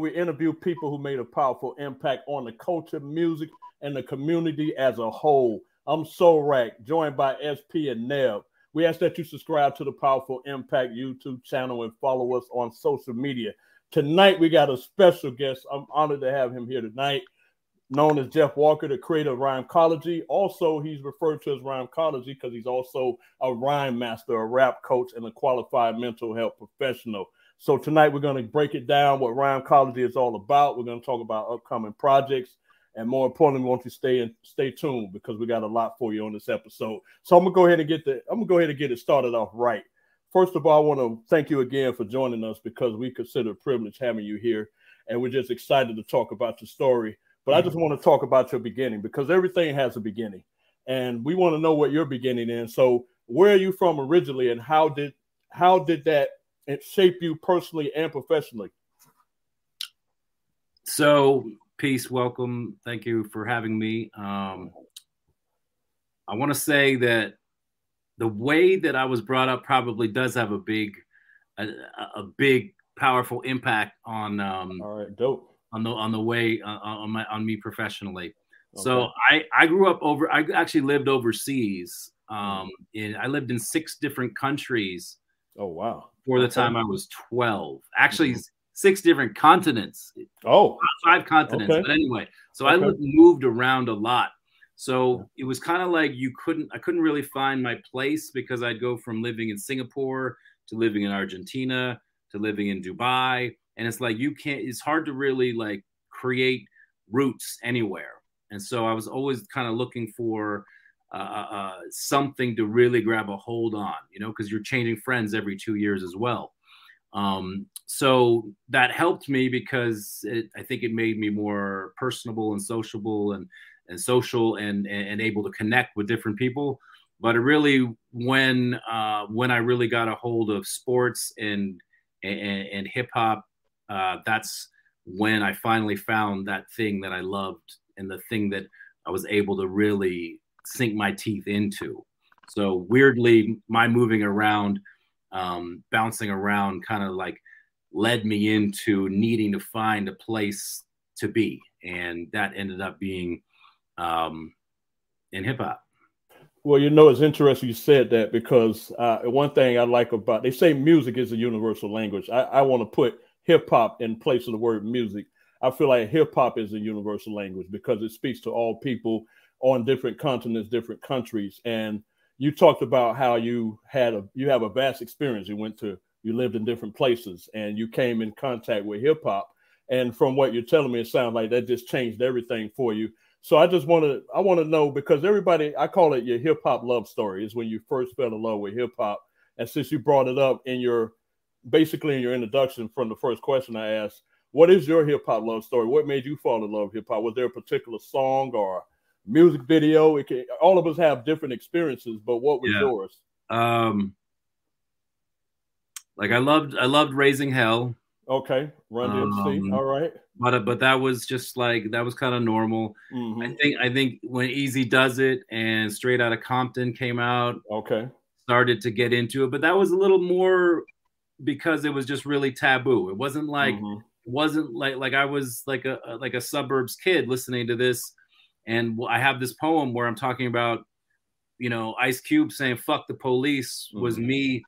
We interview people who made a powerful impact on the culture, music, and the community as a whole. I'm Rack, joined by SP and Nev. We ask that you subscribe to the Powerful Impact YouTube channel and follow us on social media. Tonight, we got a special guest. I'm honored to have him here tonight, known as Jeff Walker, the creator of Rhymecology. Also, he's referred to as Rhymecology because he's also a rhyme master, a rap coach, and a qualified mental health professional. So tonight we're going to break it down what Rhymecology is all about. We're going to talk about upcoming projects, and more importantly, we want you to stay and stay tuned because we got a lot for you on this episode. So I'm gonna go ahead and get the I'm gonna go ahead and get it started off right. First of all, I want to thank you again for joining us because we consider a privilege having you here, and we're just excited to talk about your story. But I just want to talk about your beginning because everything has a beginning, and we want to know what your beginning is. So, where are you from originally, and how did how did that shape you personally and professionally? So, peace, welcome, thank you for having me. Um, I want to say that the way that I was brought up probably does have a big, a, a big, powerful impact on. Um, All right, dope. On the on the way uh, on my on me professionally. Okay. So I I grew up over. I actually lived overseas. Um, in I lived in six different countries. Oh wow! For the time I was twelve, actually mm-hmm. six different continents. Oh, five continents. Okay. But anyway, so okay. I moved around a lot so it was kind of like you couldn't, I couldn't really find my place because I'd go from living in Singapore to living in Argentina to living in Dubai. And it's like you can't, it's hard to really like create roots anywhere. And so I was always kind of looking for uh, uh, uh, something to really grab a hold on, you know, because you're changing friends every two years as well. Um, so that helped me because it, I think it made me more personable and sociable and and social and, and able to connect with different people. But it really when uh, when I really got a hold of sports and and, and hip hop, uh, that's when I finally found that thing that I loved and the thing that I was able to really sink my teeth into. So weirdly, my moving around, um, bouncing around, kind of like led me into needing to find a place to be, and that ended up being um, in hip hop. Well, you know, it's interesting you said that because uh, one thing I like about they say music is a universal language. I, I want to put hip hop in place of the word music. I feel like hip hop is a universal language because it speaks to all people on different continents, different countries. And you talked about how you had a you have a vast experience. You went to you lived in different places and you came in contact with hip hop. And from what you're telling me, it sounds like that just changed everything for you. So I just want to I want to know because everybody I call it your hip hop love story is when you first fell in love with hip hop. And since you brought it up in your basically in your introduction from the first question I asked, what is your hip hop love story? What made you fall in love with hip hop? Was there a particular song or music video? It can, all of us have different experiences, but what was yeah. yours? Um, like I loved I loved Raising Hell. Okay, Run DMC. Um, All right. But but that was just like that was kind of normal. Mm-hmm. I think I think when Eazy-Duz-It and Straight Out of Compton came out, okay, started to get into it. But that was a little more because it was just really taboo. It wasn't like mm-hmm. it wasn't like like I was like a like a suburbs kid listening to this, and I have this poem where I'm talking about, you know, Ice Cube saying "fuck the police" mm-hmm. was me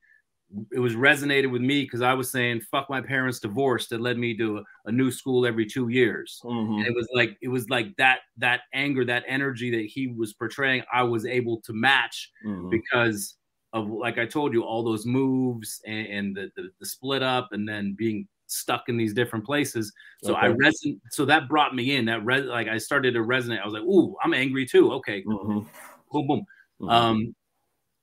it was resonated with me because I was saying fuck my parents divorce that led me to a, a new school every two years. Mm-hmm. And it was like it was like that that anger, that energy that he was portraying, I was able to match mm-hmm. because of like I told you, all those moves and, and the, the, the split up and then being stuck in these different places. So okay. I reson so that brought me in. That res like I started to resonate. I was like, ooh, I'm angry too. Okay. Mm-hmm. Boom, boom. Mm-hmm. Um,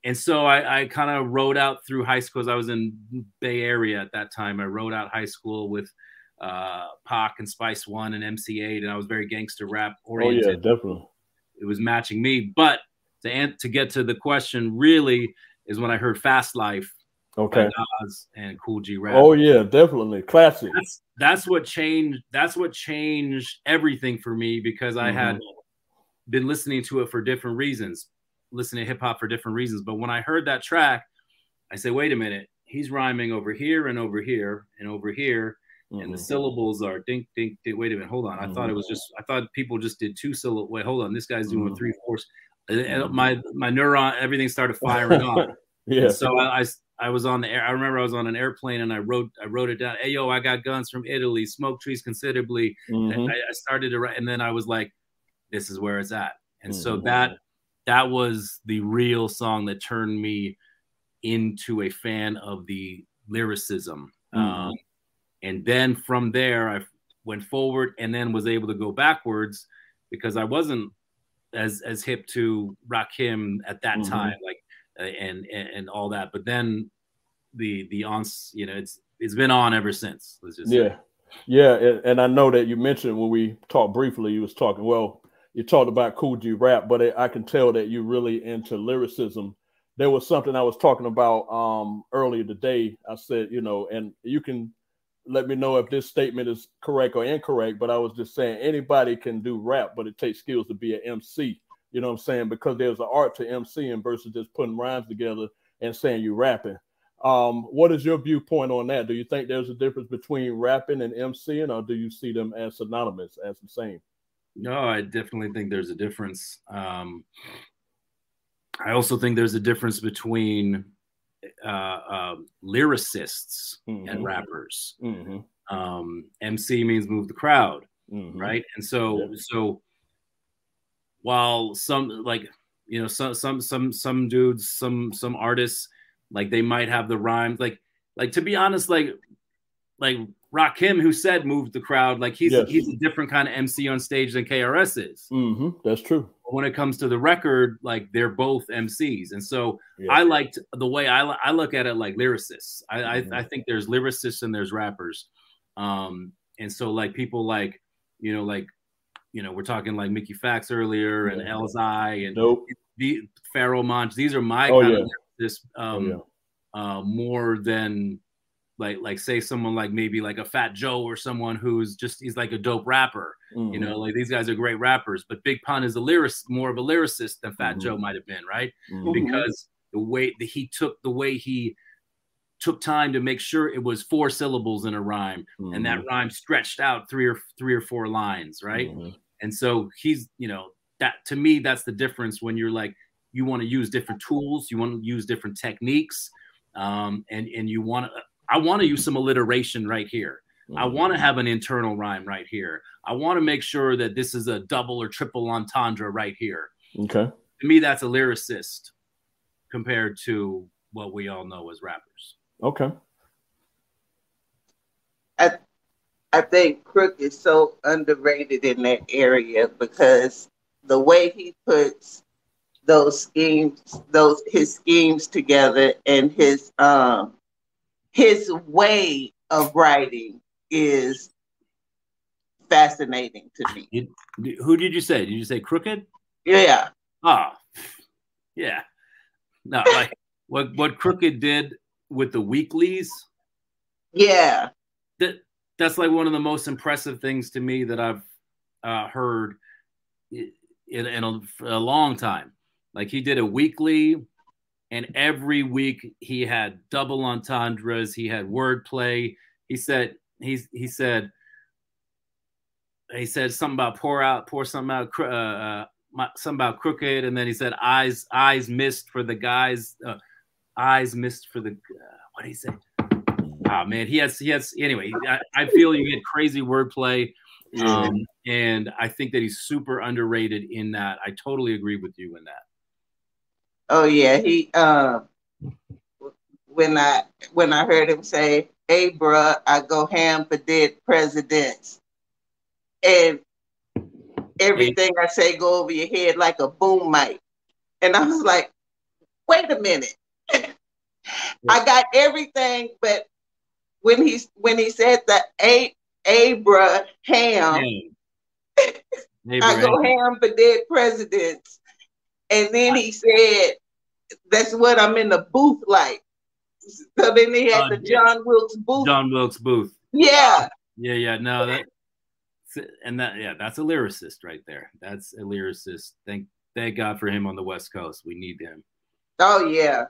and so I, I kind of rode out through high school. I was in Bay Area at that time. I rode out high school with uh, Pac and Spice One and MC Eiht, and I was very gangster rap oriented. Oh yeah, definitely. It was matching me. But to to get to the question, really is when I heard Fast Life. Okay. Nas and Kool G Rap. Oh yeah, definitely classic. That's that's what changed. That's what changed everything for me because I mm-hmm. had been listening to it for different reasons listening to hip hop for different reasons. But when I heard that track, I said, wait a minute, he's rhyming over here and over here and over here. mm-hmm. and the mm-hmm. syllables are dink, dink, dink. Wait a minute, hold on. I mm-hmm. thought it was just. I thought people just did two syllables. Wait, hold on. This guy's doing mm-hmm. three fourths. And my my neuron, everything started firing on. yeah. And so I, I I was on the air. I remember I was on an airplane and I wrote I wrote it down. Hey yo, I got guns from Italy, smoke trees considerably. Mm-hmm. I, I, started to write, and then I was like, this is where it's at. And mm-hmm. so that that was the real song that turned me into a fan of the lyricism. Mm-hmm. Um, and then from there, I went forward and then was able to go backwards because I wasn't as as hip to Rakim at that mm-hmm. time. Like and, and all that. But then the the on you know it's it's been on ever since. Let's just yeah, say. yeah. And, and, I know that you mentioned when we talked briefly, you was talking well. You talked about Kool G Rap, but it, I can tell that you're really into lyricism. There was something I was talking about um, earlier today. I said, you know, and you can let me know if this statement is correct or incorrect. But I was just saying anybody can do rap, but it takes skills to be an MC. You know what I'm saying? Because there's an art to MCing versus just putting rhymes together and saying you rapping. Um, what is your viewpoint on that? Do you think there's a difference between rapping and MCing, or do you see them as synonymous, as the same? No, I definitely think there's a difference. Um, I also think there's a difference between uh, uh, lyricists mm-hmm. and rappers. Mm-hmm. Um, MC means move the crowd, mm-hmm. right? And so, yeah. so while some like you know some some some some dudes some some artists like they might have the rhymes like like to be honest like like Rakim who said moved the crowd like he's yes. he's a different kind of MC on stage than KRS is. Mm-hmm. That's true. When it comes to the record, like they're both MCs, and so yeah. I liked the way I, I look at it like lyricists. I, mm-hmm. I I think there's lyricists and there's rappers, um, and so like people like you know like you know, we're talking like Mickey Factz earlier and yeah. Elzhi and nope. the Pharoahe Monch. These are my oh, kind yeah. of this um, oh, yeah. uh, more than like like say someone like maybe like a Fat Joe or someone who's just he's like a dope rapper. Mm-hmm. You know, like these guys are great rappers, but Big Pun is a lyricist, more of a lyricist than Fat mm-hmm. Joe might have been, right? Mm-hmm. Because the way that he took the way he took time to make sure it was four syllables in a rhyme mm-hmm. and that mm-hmm. rhyme stretched out three or three or four lines right mm-hmm. and so he's you know that to me that's the difference when you're like you want to use different tools you want to use different techniques um, and and you want to i want to use some alliteration right here mm-hmm. i want to have an internal rhyme right here i want to make sure that this is a double or triple entendre right here okay to me that's a lyricist compared to what we all know as rappers Okay. I I think Crook is so underrated in that area because the way he puts those schemes, those his schemes together, and his um his way of writing is fascinating to me. Who did you say? Did you say Crooked? Yeah. Ah, oh, yeah. No, like what what Crooked did with the weeklies. Yeah. That that's like one of the most impressive things to me that I've uh, heard in, in a, a long time. Like he did a weekly, and every week he had double entendres. He had wordplay. He said he's he said he said something about pour out, pour something out, uh, uh, something about crooked, and then he said eyes eyes missed for the guys. Uh, eyes missed for the uh, what did he say? Oh man, he has he has anyway. I, I feel you get crazy wordplay, um, and I think that he's super underrated in that. I totally agree with you in that. Oh yeah, he uh, when I when I heard him say, "Hey, bruh, I go ham for dead presidents," and everything I say go over your head like a boom mic, and I was like, "Wait a minute." I got everything, but when he when he said the a Abraham, I go ham for dead presidents, and then he said, "That's what I'm in the booth like." So then he had uh, the John Wilkes Booth. John Wilkes Booth. Yeah. Yeah, yeah. No, that and that yeah, that's a lyricist right there. That's a lyricist. Thank thank God for him on the West Coast. We need him. Oh yeah.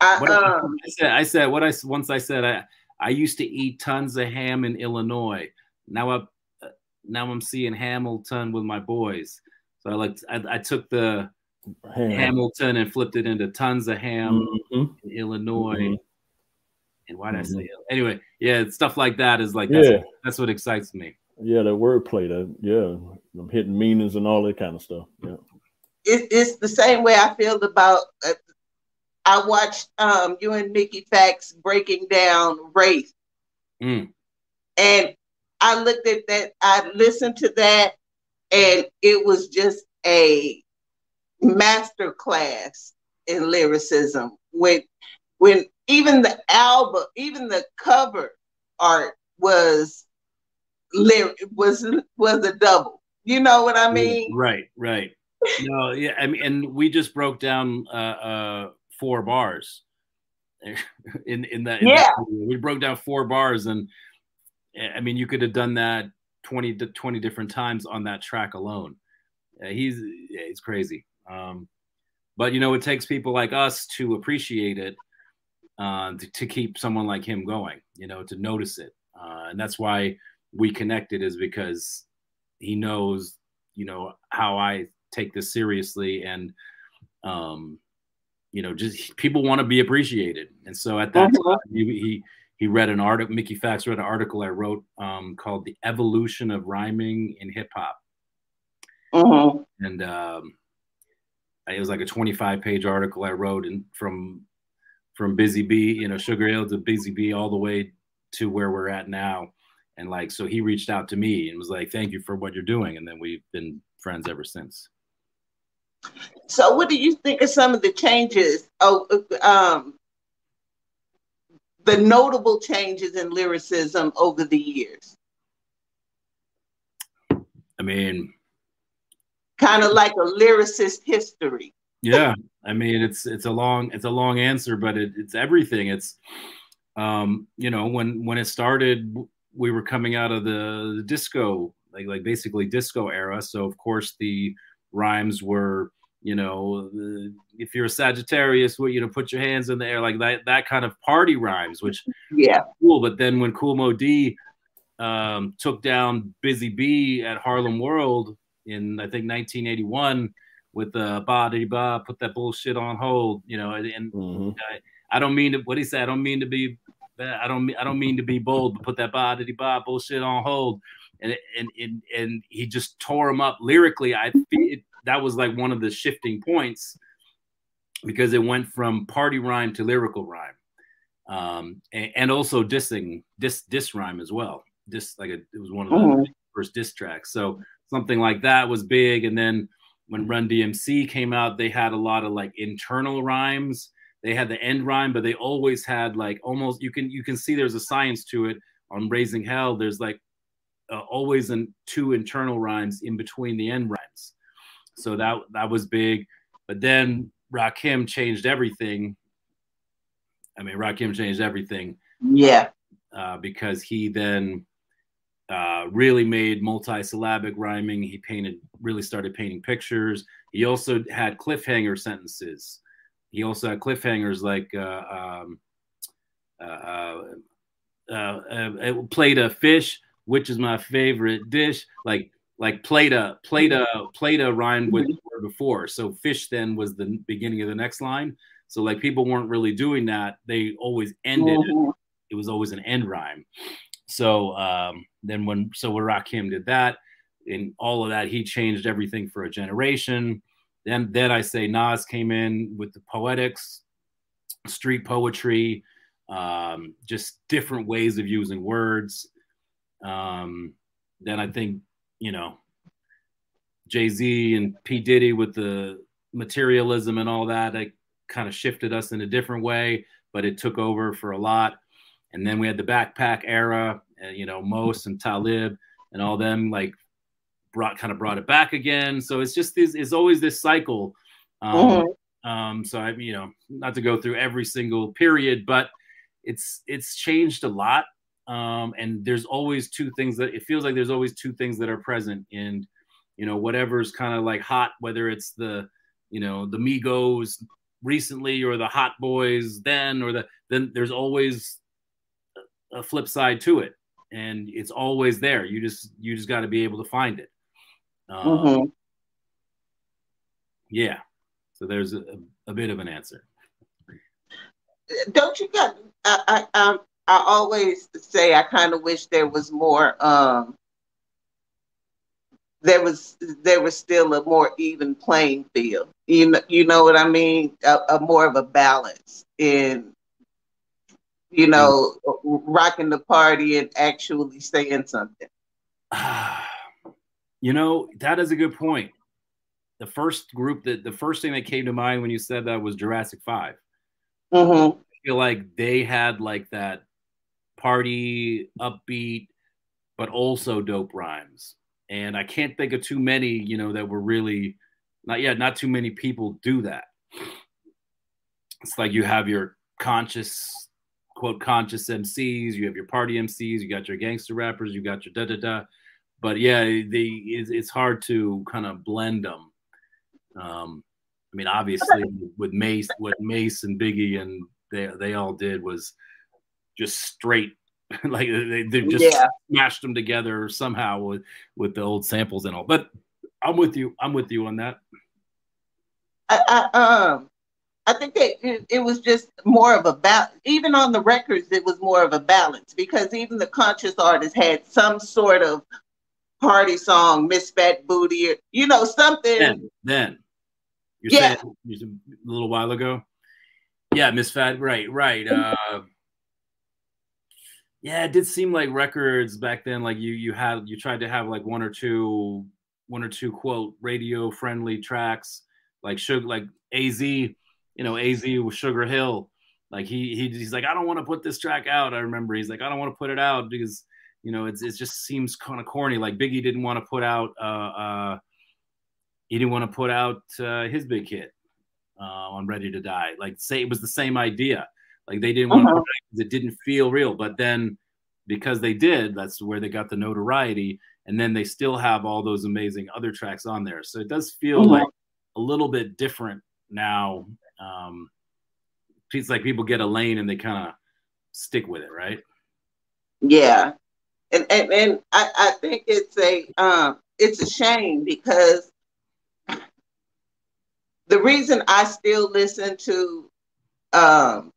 I, um, I, said, I said what I once I said I I used to eat tons of ham in Illinois. Now I now I'm seeing Hamilton with my boys. So I like I, I took the ham. Hamilton and flipped it into tons of ham mm-hmm. in Illinois. Mm-hmm. And why did mm-hmm. I say it? Anyway, yeah, stuff like that is like that's, yeah. that's what excites me. Yeah, that wordplay, that yeah, I'm hitting meanings and all that kind of stuff. Yeah, it, it's the same way I feel about. Uh, I watched um, you and Mickey Factz breaking down race, mm. and I looked at that. I listened to that, and it was just a master class in lyricism. When, when even the album, even the cover art was lyric was was a double. You know what I mean? Right, right. No, yeah, I mean, and we just broke down uh, uh, four bars in in that. In yeah, that we broke down four bars, and I mean, you could have done that twenty to twenty different times on that track alone. Uh, he's yeah, he's crazy. Um, but you know, it takes people like us to appreciate it, uh, to, to, keep someone like him going. You know, to notice it, uh, and that's why we connected is because he knows, you know, how I take this seriously and um you know just people want to be appreciated and so at that uh-huh. time he, he he read an article mickey factz read an article i wrote um called the evolution of rhyming in hip-hop uh-huh. and um it was like a 25 page article i wrote and from from busy bee you know sugar hill to busy bee all the way to where we're at now and like, so he reached out to me and was like, thank you for what you're doing. And then we've been friends ever since. So, what do you think of some of the changes? Oh, um, the notable changes in lyricism over the years. I mean, kind of like a lyricist history. Yeah, I mean, it's it's a long it's a long answer, but it, it's everything. It's um, you know, when when it started, we were coming out of the, the disco, like like basically disco era. So of course the rhymes were, you know, if you're a Sagittarius, what you know, put your hands in the air, like that that kind of party rhymes, which yeah, cool. But then when Kool Moe Dee um, took down Busy Bee at Harlem World in I think 1981 with the uh, body ba put that bullshit on hold, you know, and, and mm-hmm. I, I, don't mean to what he said. I don't mean to be I don't I don't mean to be bold, but put that body ba bullshit on hold. And, and and and he just tore him up lyrically. I it, that was like one of the shifting points because it went from party rhyme to lyrical rhyme, um, and, and, also dissing diss diss rhyme as well. Diss like a, it was one of the mm-hmm. first diss tracks. So something like that was big. And then when Run DMC came out, they had a lot of like internal rhymes they had the end rhyme, but they always had like almost you can you can see there's a science to it on raising hell. There's like uh, always in two internal rhymes in between the end rhymes. So that that was big. But then Rakim changed everything. I mean, Rakim changed everything. Yeah. Uh, because he then uh, really made multi-syllabic rhyming. He painted, really started painting pictures. He also had cliffhanger sentences he also had cliffhangers like uh, um, uh, uh, uh played a fish, which is my favorite dish. Like like played a played a played a rhyme with mm-hmm. before. So fish then was the beginning of the next line. So like people weren't really doing that. They always ended mm-hmm. it. It was always an end rhyme. So um, then when so when Rakim did that, and all of that, he changed everything for a generation. Then then I say Nas came in with the poetics, street poetry, um, just different ways of using words. Um, then I think you know Jay Z and P Diddy with the materialism and all that. It kind of shifted us in a different way, but it took over for a lot. And then we had the backpack era, uh, you know, Mos and Talib and all them like brought kind of brought it back again. So it's just this is always this cycle. Um, mm-hmm. um, so I, you know, not to go through every single period, but it's it's changed a lot. Um, and there's always two things that it feels like there's always two things that are present and you know, whatever's kind of like hot, whether it's the, you know, the Migos recently or the Hot Boys then, or the then there's always a flip side to it, and it's always there. You just you just got to be able to find it. Um, mm-hmm. Yeah. So there's a, a bit of an answer. Don't you got? I I um, I always say I kind of wish there was more. Um, there was there was still a more even playing field. You know, you know what I mean? A, a more of a balance in you know, rocking the party and actually saying something. You know, that is a good point. The first group that the first thing that came to mind when you said that was Jurassic 5 mm-hmm. I feel like they had like that party, upbeat, but also dope rhymes. And I can't think of too many, you know, that were really not yet, not too many people do that. It's like you have your conscious quote conscious MCs, you have your party MCs, you got your gangster rappers, you got your da da da. But yeah, they it's, it's hard to kind of blend them. Um, I mean, obviously with Mase, what Mase and Biggie and they they all did was just straight like they, they just yeah. smashed them together somehow with with the old samples and all. But I'm with you. I'm with you on that. I, I um I think that it, it, was just more of a balance. Even on the records, it was more of a balance because even the conscious artists had some sort of party song, Miss Fat Booty, or, you know, something. Then, then. You're yeah. saying a little while ago? Yeah, Miss Fat, right, right. Uh, yeah, it did seem like records back then, like you you had you tried to have like one or two one or two quote radio friendly tracks like sugar like AZ you know, AZ with Sugar Hill. Like he, he he's like, I don't want to put this track out. I remember he's like, I don't want to put it out because you know it's it just seems kind of corny. Like Biggie didn't want to put out uh uh he didn't want to put out uh, his big hit uh, on Ready to Die. Like say it was the same idea. Like they didn't want uh-huh. to it, it didn't feel real. But then because they did, that's where they got the notoriety. And then they still have all those amazing other tracks on there. So it does feel uh-huh. like a little bit different now um, it's like people get a lane and they kind of stick with it, right? Yeah, and and, and I, I think it's a um, it's a shame because the reason I still listen to um,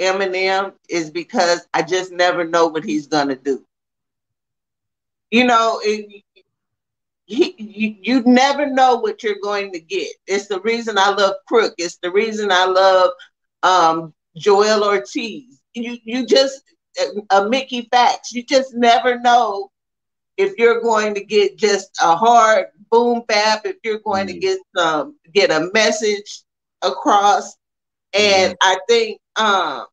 Eminem is because I just never know what he's gonna do. You know, it, he, you, you never know what you're going to get. It's the reason I love Crook. It's the reason I love um, Joell Ortiz. You you just a Mickey Factz. You just never know if you're going to get just a hard boom bap. If you're going mm-hmm. to get some get a message across. And mm-hmm. I think um,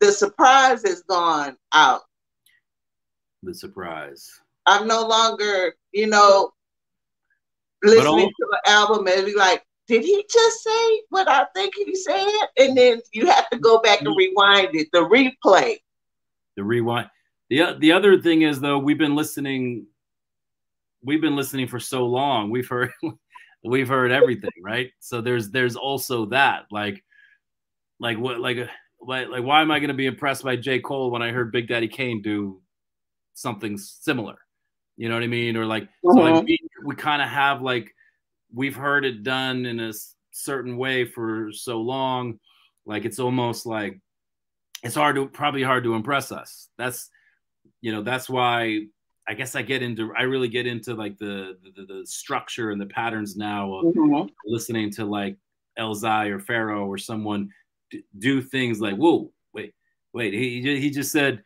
the surprise has gone out. The surprise. I'm no longer, you know, listening to the album and be like, did he just say what I think he said? And then you have to go back and rewind it, the replay. The rewind. The, the other thing is though, we've been listening, we've been listening for so long. We've heard we've heard everything, right? So there's there's also that. Like like what like like, like why am I gonna be impressed by J. Cole when I heard Big Daddy Kane do something similar? You know what I mean? Or like, so like uh-huh. we, we kind of have like, we've heard it done in a certain way for so long. Like it's almost like it's hard to probably hard to impress us. That's, you know, that's why I guess I get into I really get into like the the, the structure and the patterns now of mm-hmm. listening to like Elzhi or Pharoahe or someone do things like whoa wait wait he he just said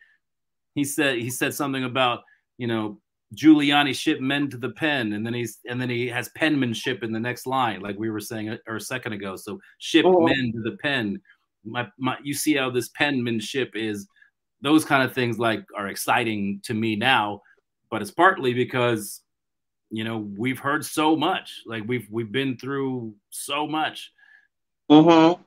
he said he said something about you know Giuliani ship men to the pen, and then he's and then he has penmanship in the next line, like we were saying a, or a second ago. So ship oh. men to the pen. My, my, you see how this penmanship is. Those kind of things like are exciting to me now, but it's partly because you know we've heard so much, like we've we've been through so much. Mm-hmm.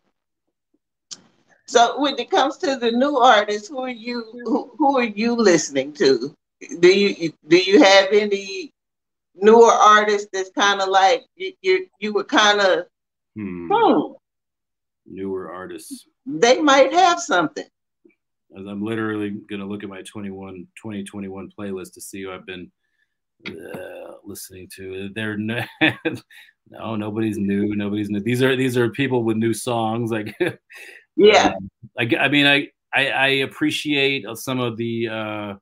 So when it comes to the new artists, who are you who, who are you listening to? do you do you have any newer artists that's kind of like you you, you would kind of hmm. hmm. newer artists they might have something as I'm literally gonna look at my 21 2021 playlist to see who I've been uh, listening to. They're no, no, nobody's new. Nobody's new. These are these are people with new songs. Like, yeah. Um, I, I mean, I, I I appreciate some of the uh,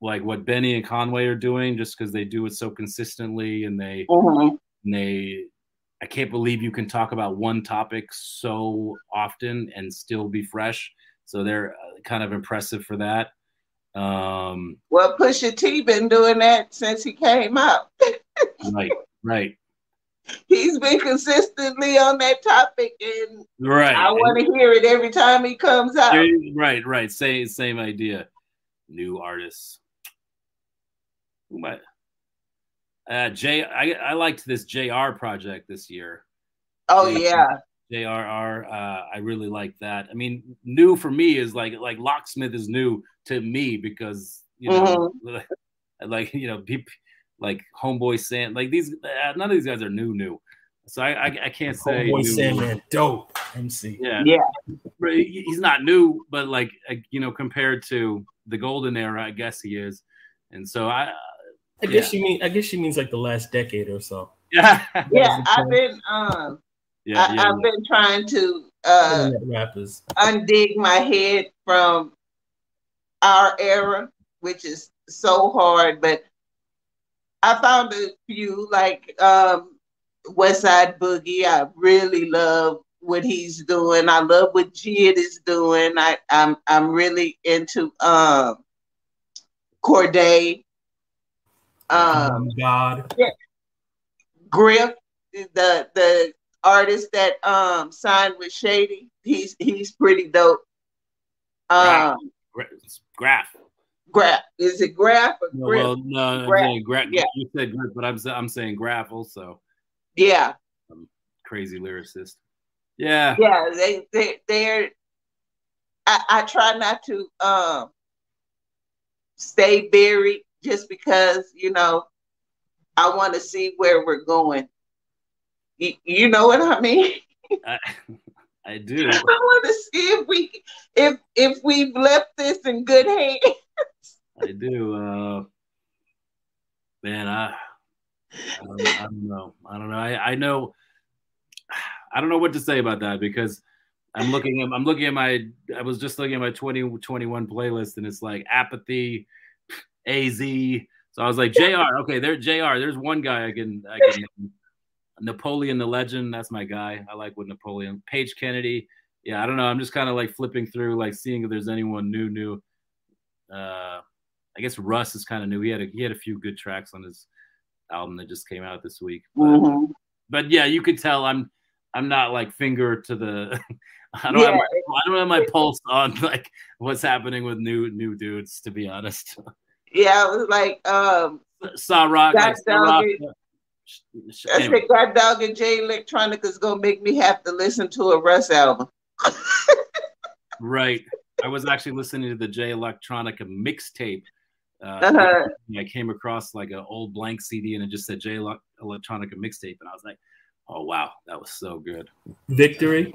like what Benny and Conway are doing, just because they do it so consistently and they mm-hmm. and they. I can't believe you can talk about one topic so often and still be fresh. So they're uh, kind of impressive for that. Um, well, Pusha T been doing that since he came out. right, right. He's been consistently on that topic, and right. I want to hear it every time he comes out. Right, right. Same, same idea. New artists. Who might? Uh, J. I I liked this JR project this year. Oh yeah. JRR. Uh, I really like that. I mean, new for me is like like locksmith is new to me because you know, mm-hmm. like you know, people like homeboy Sam, like these. Uh, none of these guys are new, new. So I I, I can't say homeboy Sandman, dope MC. Yeah, yeah. He's not new, but like you know, compared to the golden era, I guess he is. And so I. I guess yeah. you mean. I guess she means like the last decade or so. Yeah. yeah, I've been um yeah, I, have been trying to uh, rappers undig my head from our era, which is so hard. But I found a few like um, Westside Boogie. I really love what he's doing. I love what Jid is doing. I, I'm I'm really into um, Cordae. Um, God. Yeah. Griff, the the artist that um signed with Shady. He's he's pretty dope. Um, Graph. Graph. Is it Graph or no, Well, no, Graph. Gra- yeah. You said Graph, but I'm I'm saying Graph also. Yeah. Um, crazy lyricist. Yeah. Yeah. They they they're. I, I try not to um stay buried just because you know I want to see where we're going. You, you know what I mean? I, I do. I want to see if we if if we've left this in good hands. I do. Uh, man, I I don't, I don't, know. I don't know. I, I know. I don't know what to say about that because I'm looking at I'm looking at my I was just looking at my 2021 playlist and it's like apathy, AZ. So I was like JR. Okay, there JR. There's one guy I can I can Napoleon the Legend, that's my guy. I like what Napoleon. Page Kennedy. Yeah, I don't know. I'm just kind of like flipping through, like seeing if there's anyone new, new. Uh, I guess Russ is kind of new. He had a, he had a few good tracks on his album that just came out this week. But, mm-hmm. but yeah, you could tell I'm I'm not like finger to the. I don't, yeah. have my, I don't have my pulse on like what's happening with new new dudes. To be honest. Yeah, it was like um. Saw Rock. Like, Rock I said, God dog and Jay Electronica is gonna make me have to listen to a Russ album. right. I was actually listening to the Jay Electronica mixtape. Uh, uh-huh. I came across like an old blank CD and it just said Jay Electronica mixtape, and I was like, "Oh wow, that was so good." Victory.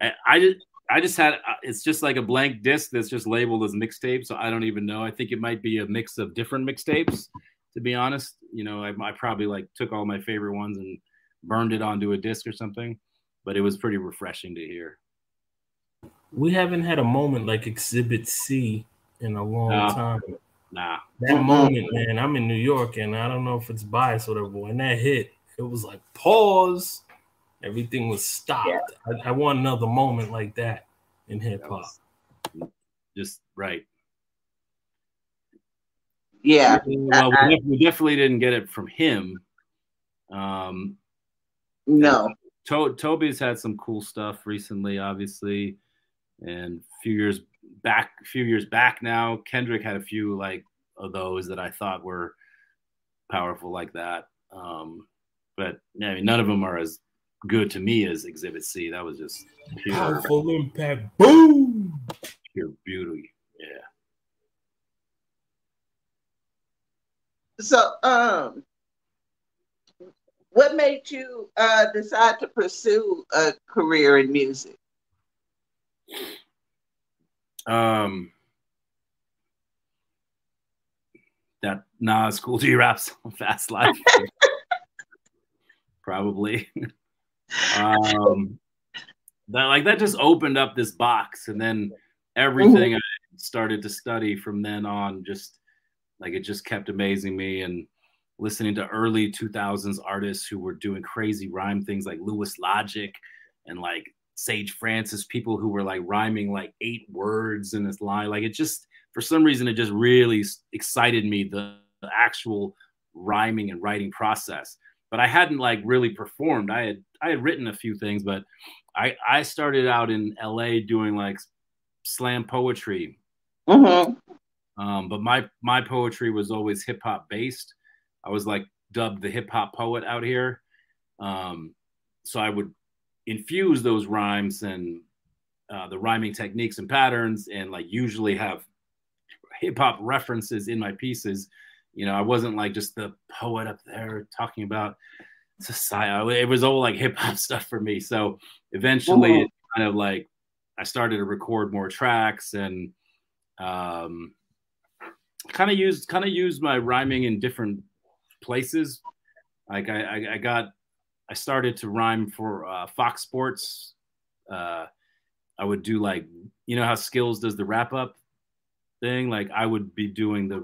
I, I just, I just had. Uh, it's just like a blank disc that's just labeled as mixtape, so I don't even know. I think it might be a mix of different mixtapes to be honest. You know, I, I probably like took all my favorite ones and burned it onto a disc or something, but it was pretty refreshing to hear. We haven't had a moment like Exhibit C in a long nah, time. Nah. That moment, man, I'm in New York and I don't know if it's bias or whatever, but when that hit, it was like pause. Everything was stopped. Yeah. I, I, want another moment like that in hip hop. Just right. Yeah. Well, we, we definitely didn't get it from him. Um, no. To- Toby's had some cool stuff recently, obviously, and a few years back, a few years back now, Kendrick had a few like of those that I thought were powerful like that. Um, but I mean, none of them are as good to me as Exhibit C. That was just pure, powerful impact. Boom. Pure beauty. Yeah. So, um, what made you uh, decide to pursue a career in music? Um, that Nas Kool G raps song, Fast Life. Probably. um, that like that just opened up this box, and then everything mm-hmm. I started to study from then on just like it just kept amazing me and listening to early 2000s artists who were doing crazy rhyme things like Louis Logic and like Sage Francis, people who were like rhyming like eight words in this line. Like it just, for some reason, it just really excited me the, the actual rhyming and writing process. But I hadn't like really performed. I had I had written a few things, but I I started out in LA doing like slam poetry. Mm-hmm. Um, but my my poetry was always hip hop based. I was like dubbed the hip hop poet out here. Um, so I would infuse those rhymes and uh, the rhyming techniques and patterns, and like usually have hip hop references in my pieces. You know, I wasn't like just the poet up there talking about society. It was all like hip hop stuff for me. So eventually, mm-hmm. it kind of like I started to record more tracks and um, kind of used kind of used my rhyming in different places. Like I, I, I got I started to rhyme for uh, Fox Sports. Uh, I would do like you know how Skillz does the wrap up thing. Like I would be doing the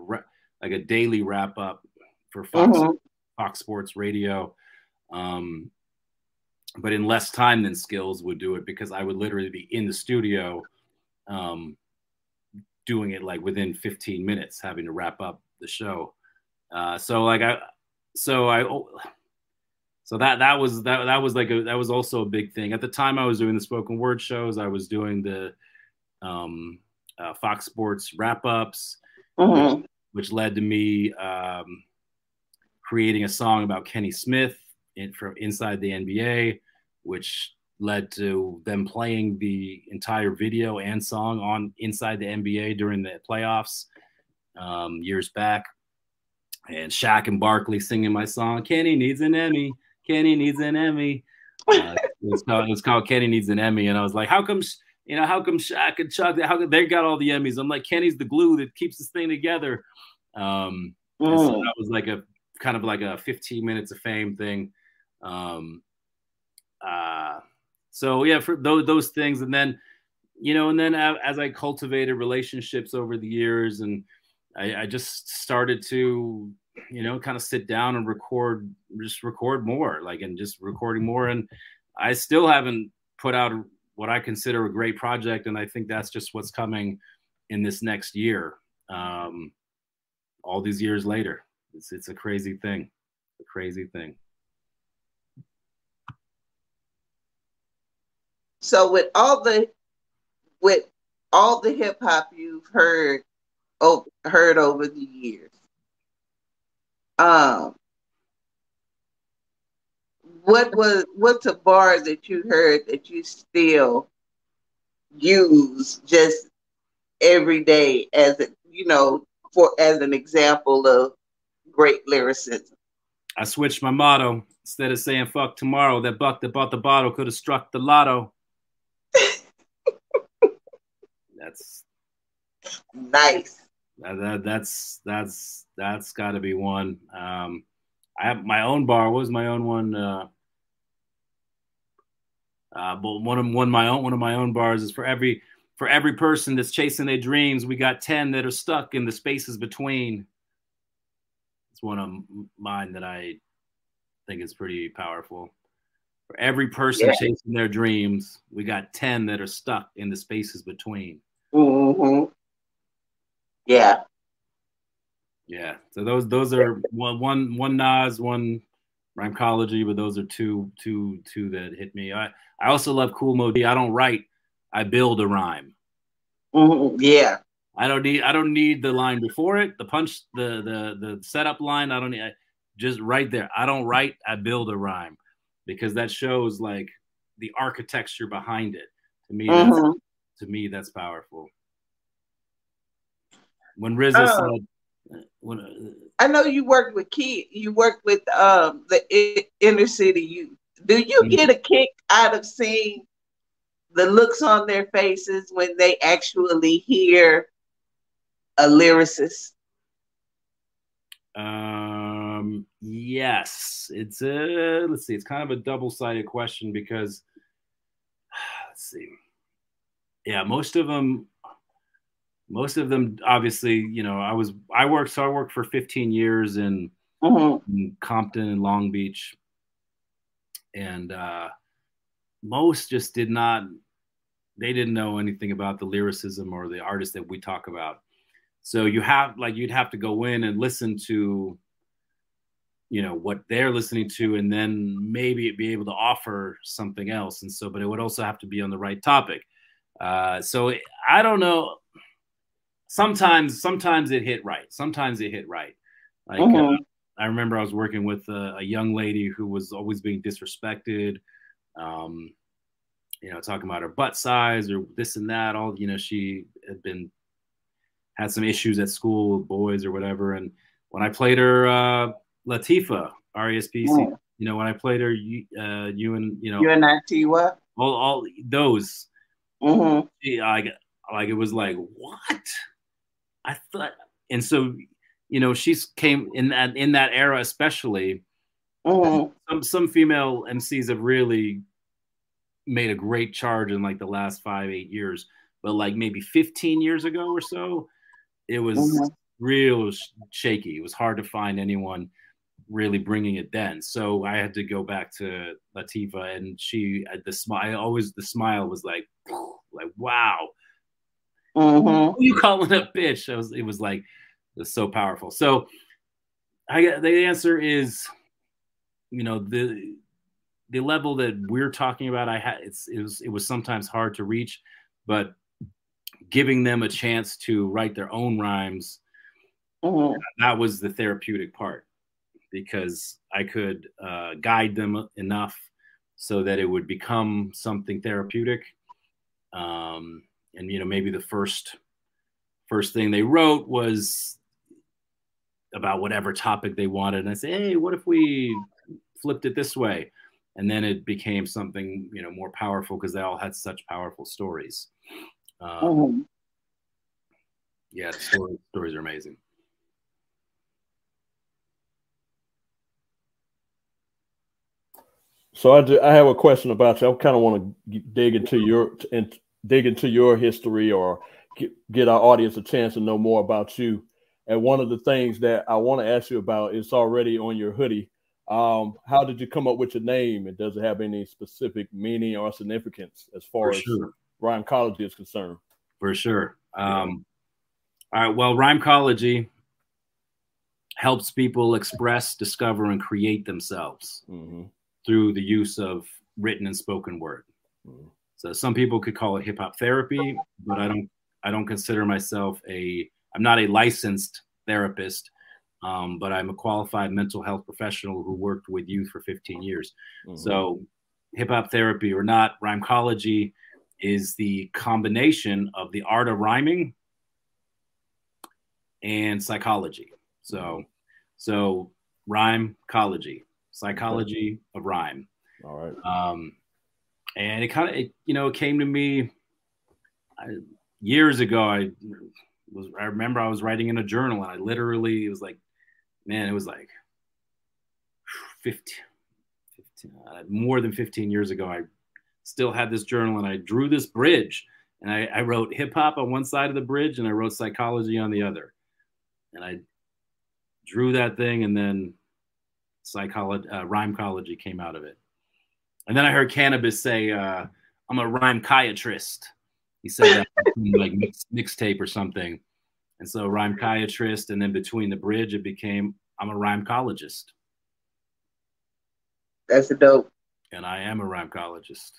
like a daily wrap up for Fox uh-huh. Fox Sports Radio. Um, but in less time than Skillz would do it because I would literally be in the studio um, doing it like within 15 minutes, having to wrap up the show. Uh, so like I, so I, so that that was that that was like a that was also a big thing at the time. I was doing the spoken word shows. I was doing the um, uh, Fox Sports wrap ups, mm-hmm. which, which, led to me um, creating a song about Kenny Smith in, from inside the NBA, which led to them playing the entire video and song on inside the NBA during the playoffs um, years back. And Shaq and Barkley singing my song, Kenny needs an Emmy. Kenny needs an Emmy. Uh, it, was called, it was called Kenny needs an Emmy. And I was like, how come, you know, how come Shaq and Chuck, how come they got all the Emmys? I'm like, Kenny's the glue that keeps this thing together. Um, mm. so that was like a kind of like a 15 minutes of fame thing. Um, uh, so yeah, for those those things, and then you know, and then as I cultivated relationships over the years, and I, I just started to you know kind of sit down and record, just record more, like and just recording more, and I still haven't put out what I consider a great project, and I think that's just what's coming in this next year. Um, all these years later, it's it's a crazy thing, a crazy thing. So with all the with all the hip hop you've heard oh, heard over the years, um, what was what's a bar that you heard that you still use just every day as a you know for as an example of great lyricism? I switched my motto. Instead of saying fuck tomorrow, that buck that bought the bottle could have struck the lotto. that's nice. That, that, that's that's that's got to be one. Um, I have my own bar. What was my own one? Uh, uh, but one of one of my own one of my own bars is for every for every person that's chasing their dreams, we got ten that are stuck in the spaces between. It's one of mine that I think is pretty powerful. For every person yeah. chasing their dreams, we got 10 that are stuck in the spaces between. Mm-hmm. Yeah. Yeah. So those those are one one one Nas, one Rhymecology, but those are two two two that hit me. I I also love Kool Moe Dee. I don't write, I build a rhyme. Mm-hmm. Yeah. I don't need I don't need the line before it, the punch, the the the setup line. I don't need I, just right there. I don't write, I build a rhyme because that shows like the architecture behind it. To me, mm-hmm. to me, that's powerful. When RZA uh, said, when, uh, I know you worked with kid, you worked with um, the inner city youth. Do you mm-hmm. get a kick out of seeing the looks on their faces when they actually hear a lyricist? Um, yes, it's a let's see, it's kind of a double-sided question because let's see, yeah, most of them, most of them, obviously, you know, I was I worked so I worked for 15 years in, mm-hmm. in Compton and Long Beach, and uh, most just did not, they didn't know anything about the lyricism or the artist that we talk about. So you have like you'd have to go in and listen to you know what they're listening to and then maybe be able to offer something else. And so but it would also have to be on the right topic. Uh, so i don't know sometimes sometimes it hit right sometimes it hit right like uh, uh-huh. i remember i was working with a, a, young lady who was always being disrespected um, you know talking about her butt size or this and that all you know she had been had some issues at school with boys or whatever. And when I played her uh, Latifah, R-E-S-P-C, oh. you know, when I played her, uh, you and, you know, you and what? All, all those, mm-hmm. like, like it was like, what? I thought, and so, you know, she's came in that, in that era, especially, mm-hmm. some, some female MCs have really made a great charge in like the last five, eight years. But like maybe 15 years ago or so, it was mm-hmm. real shaky. It was hard to find anyone really bringing it then. So I had to go back to Latifah, and she the smile always the smile was like like wow. Mm-hmm. Who you calling a bitch? It was it was like it was so powerful. So I the answer is, you know the the level that we're talking about. I had it's it was it was sometimes hard to reach, but giving them a chance to write their own rhymes mm-hmm. that was the therapeutic part because i could uh, guide them enough so that it would become something therapeutic um, and you know maybe the first first thing they wrote was about whatever topic they wanted and i say hey what if we flipped it this way and then it became something you know more powerful because they all had such powerful stories um, mm-hmm. Yeah, the story, stories are amazing. So I, do, I have a question about you. I kind of want to dig into your and dig into your history or get, get our audience a chance to know more about you. And one of the things that I want to ask you about is already on your hoodie. Um, how did you come up with your name? And does it have any specific meaning or significance as far For as sure. Rhymecology is concerned? For sure. Um, all right. Well, Rhymecology helps people express, discover, and create themselves mm-hmm. through the use of written and spoken word. Mm-hmm. So some people could call it hip hop therapy, but I don't. I don't consider myself a. I'm not a licensed therapist, um, but I'm a qualified mental health professional who worked with youth for 15 years. Mm-hmm. So, hip hop therapy or not, rhymecology is the combination of the art of rhyming and psychology. So, so rhymecology, psychology of rhyme. All right. Um, and it kind of, you know, it came to me I, years ago. I was, I remember I was writing in a journal, and I literally it was like, man, it was like 15, 15 uh, more than 15 years ago. I still had this journal, and I drew this bridge, and I, I wrote hip hop on one side of the bridge, and I wrote psychology on the other and I drew that thing, and then psychology, uh, came out of it. And then I heard Canibus say, uh, "I'm a rhymechiatrist." He said that like mix, mixtape or something, and so rhymechiatrist, and then between the bridge, it became I'm a rhymecologist. That's a dope. And I am a rhymecologist.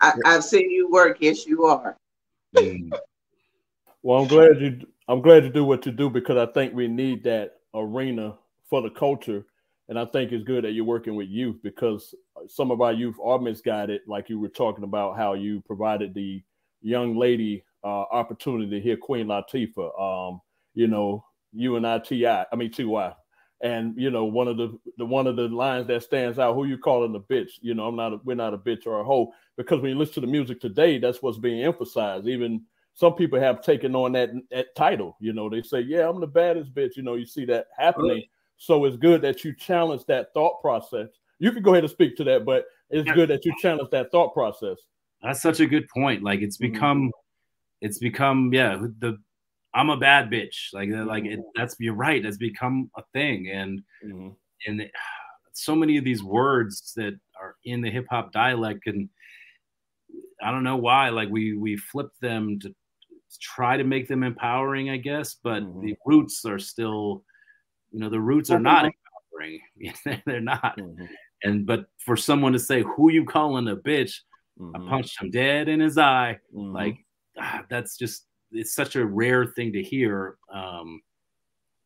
I, have seen you work. Yes, you are. Mm. Well, I'm glad you I'm glad to do what you do because I think we need that arena for the culture. And I think it's good that you're working with youth because some of our youth are misguided, like you were talking about how you provided the young lady uh, opportunity to hear Queen Latifah. Um, you know, you and I, T.I., I mean, T.Y. And you know, one of the the one of the lines that stands out, who you calling a bitch? You know, I'm not a, we're not a bitch or a hoe because when you listen to the music today, that's what's being emphasized. Even some people have taken on that that title. You know, they say, "Yeah, I'm the baddest bitch." You know, you see that happening. So it's good that you challenge that thought process. You can go ahead and speak to that, but it's yeah. good that you challenge that thought process. That's such a good point. Like it's mm-hmm. become, mm-hmm. it's become, yeah, the I'm a bad bitch. Like mm-hmm. like it, that's you're right. It's become a thing, and mm-hmm. and so many of these words that are in the hip hop dialect and I don't know why. Like we we flip them to try to make them empowering, I guess, but mm-hmm. the roots are still, you know, the roots are not empowering. They're not. Mm-hmm. And but for someone to say who you calling a bitch, mm-hmm. I punched him dead in his eye. Mm-hmm. Like ah, that's just it's such a rare thing to hear. Um,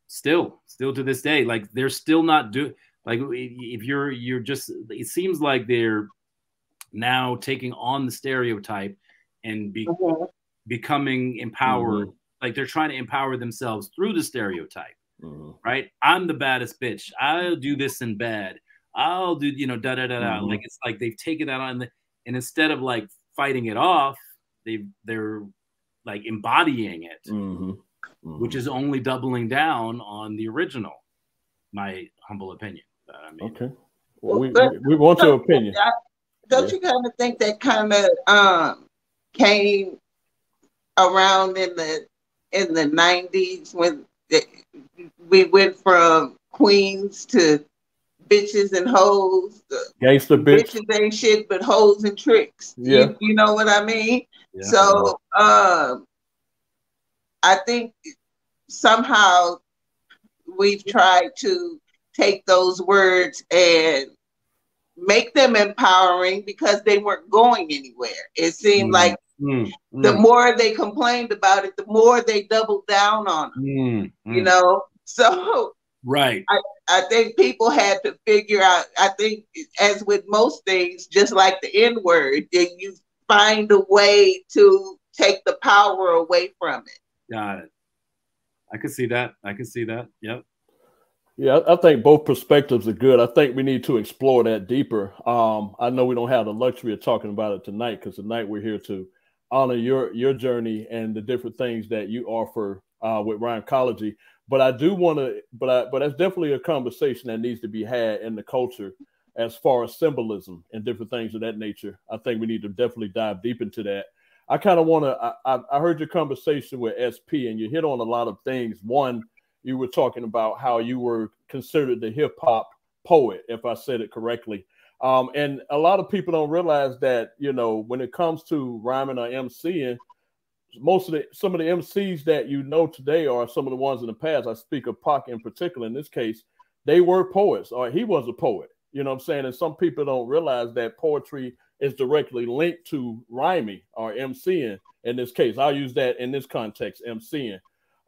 still, still to this day, like they're still not do like if you're you're just it seems like they're now taking on the stereotype and be, mm-hmm. becoming empowered. Mm-hmm. Like they're trying to empower themselves through the stereotype, mm-hmm. right? I'm the baddest bitch. I'll do this in bed. I'll do, you know, da da da da. Mm-hmm. Like it's like they've taken that on, the, and instead of like fighting it off, they they're like embodying it, mm-hmm. Mm-hmm. which is only doubling down on the original. My humble opinion. I mean, okay. Well, we, we, we want your opinion. Don't yeah. you kind of think that kind of um, came around in the in the nineties when the, we went from queens to bitches and hoes. Gangster bitch. bitches ain't shit but hoes and tricks. Yeah, you, you know what I mean. Yeah. So um, I think somehow we've tried to take those words and make them empowering because they weren't going anywhere. It seemed mm, like mm, the mm. more they complained about it, the more they doubled down on it. Mm, you mm. know, so right. I, I think people had to figure out. I think, as with most things, just like the N word, then you find a way to take the power away from it. Got it. I can see that. I can see that. Yep. Yeah, I think both perspectives are good. I think we need to explore that deeper. Um, I know we don't have the luxury of talking about it tonight because tonight we're here to honor your your journey and the different things that you offer uh, with Rhymecology. But I do want to, but I, but that's definitely a conversation that needs to be had in the culture as far as symbolism and different things of that nature. I think we need to definitely dive deep into that. I kind of want to. I, I heard your conversation with SP, and you hit on a lot of things. One you were talking about how you were considered the hip hop poet, if I said it correctly. Um, and a lot of people don't realize that, you know, when it comes to rhyming or MCing, most of the some of the MCs that you know today are some of the ones in the past. I speak of Pac in particular in this case, they were poets, or he was a poet. You know what I'm saying? And some people don't realize that poetry is directly linked to rhyming or MCing in this case. I'll use that in this context, MCing.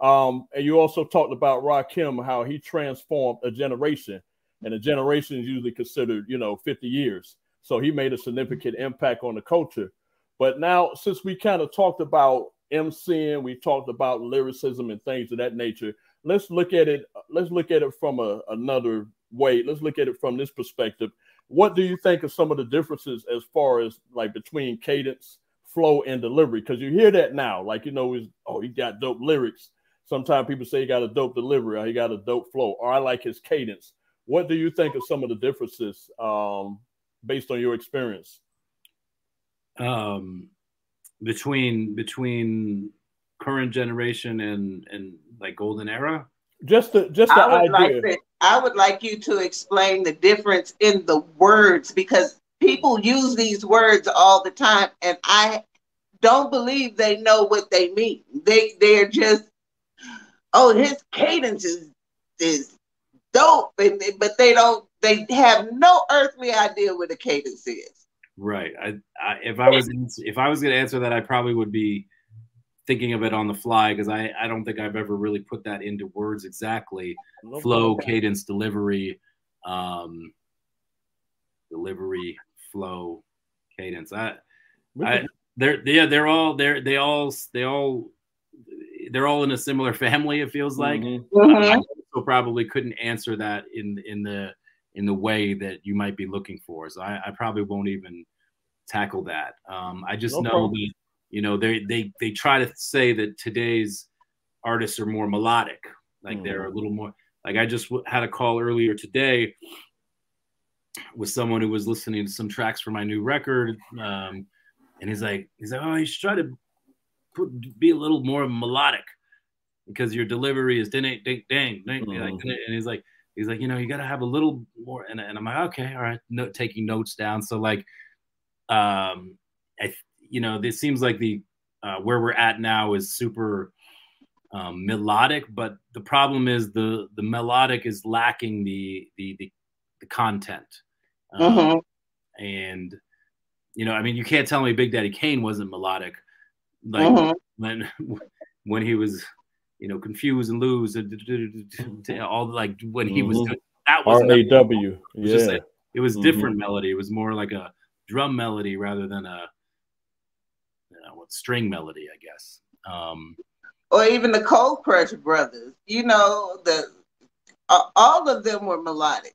Um, and you also talked about Rakim, how he transformed a generation, and a generation is usually considered, you know, 50 years. So he made a significant impact on the culture. But now, since we kind of talked about MCing, we talked about lyricism and things of that nature. Let's look at it. Let's look at it from a, another way. Let's look at it from this perspective. What do you think of some of the differences as far as like between cadence, flow, and delivery? Because you hear that now, like you know, is oh he got dope lyrics Sometimes people say he got a dope delivery or he got a dope flow, or I like his cadence. What do you think of some of the differences um, based on your experience? Um, between between current generation and and like golden era. Just the just the I would idea. Like to, I would like you to explain the difference in the words because people use these words all the time, and I don't believe they know what they mean. They they're just oh, his cadence is is dope, and, but they don't. They have no earthly idea what a cadence is. Right. I, I if I was if I was going to answer that, I probably would be thinking of it on the fly because I I don't think I've ever really put that into words exactly. Flow, cadence, delivery, um, delivery, flow, cadence. I, I, they're yeah, they're all they're they all they all they're all in a similar family. It feels like mm-hmm. mm-hmm. also probably couldn't answer that in in the in the way that you might be looking for. So I, I probably won't even tackle that. Um, I just no know problem. that you know they they they try to say that today's artists are more melodic, like mm. they're a mm-hmm. little more. Like I just had a call earlier today with someone who was listening to some tracks for my new record, um, and he's like, he's like, oh, you should try to put be a little more melodic because your delivery is ding ding ding ding, mm-hmm. and he's like, he's like, you know, you got to have a little more, and, and I'm like, okay, all right, no, taking notes down. So like, um, I, you know, this seems like the uh, where we're at now is super um, melodic, but the problem is the the melodic is lacking the the the, the content. Um, mm-hmm. And you know, I mean, you can't tell me Big Daddy Kane wasn't melodic, like mm-hmm. when when he was, you know, confused and lose and all like when he was mm-hmm. that was R A W. Yeah, it was mm-hmm. different melody. It was more like a drum melody rather than a you know, what string melody, I guess. Um, or even the Cold Crush brothers. You know, the uh, all of them were melodic.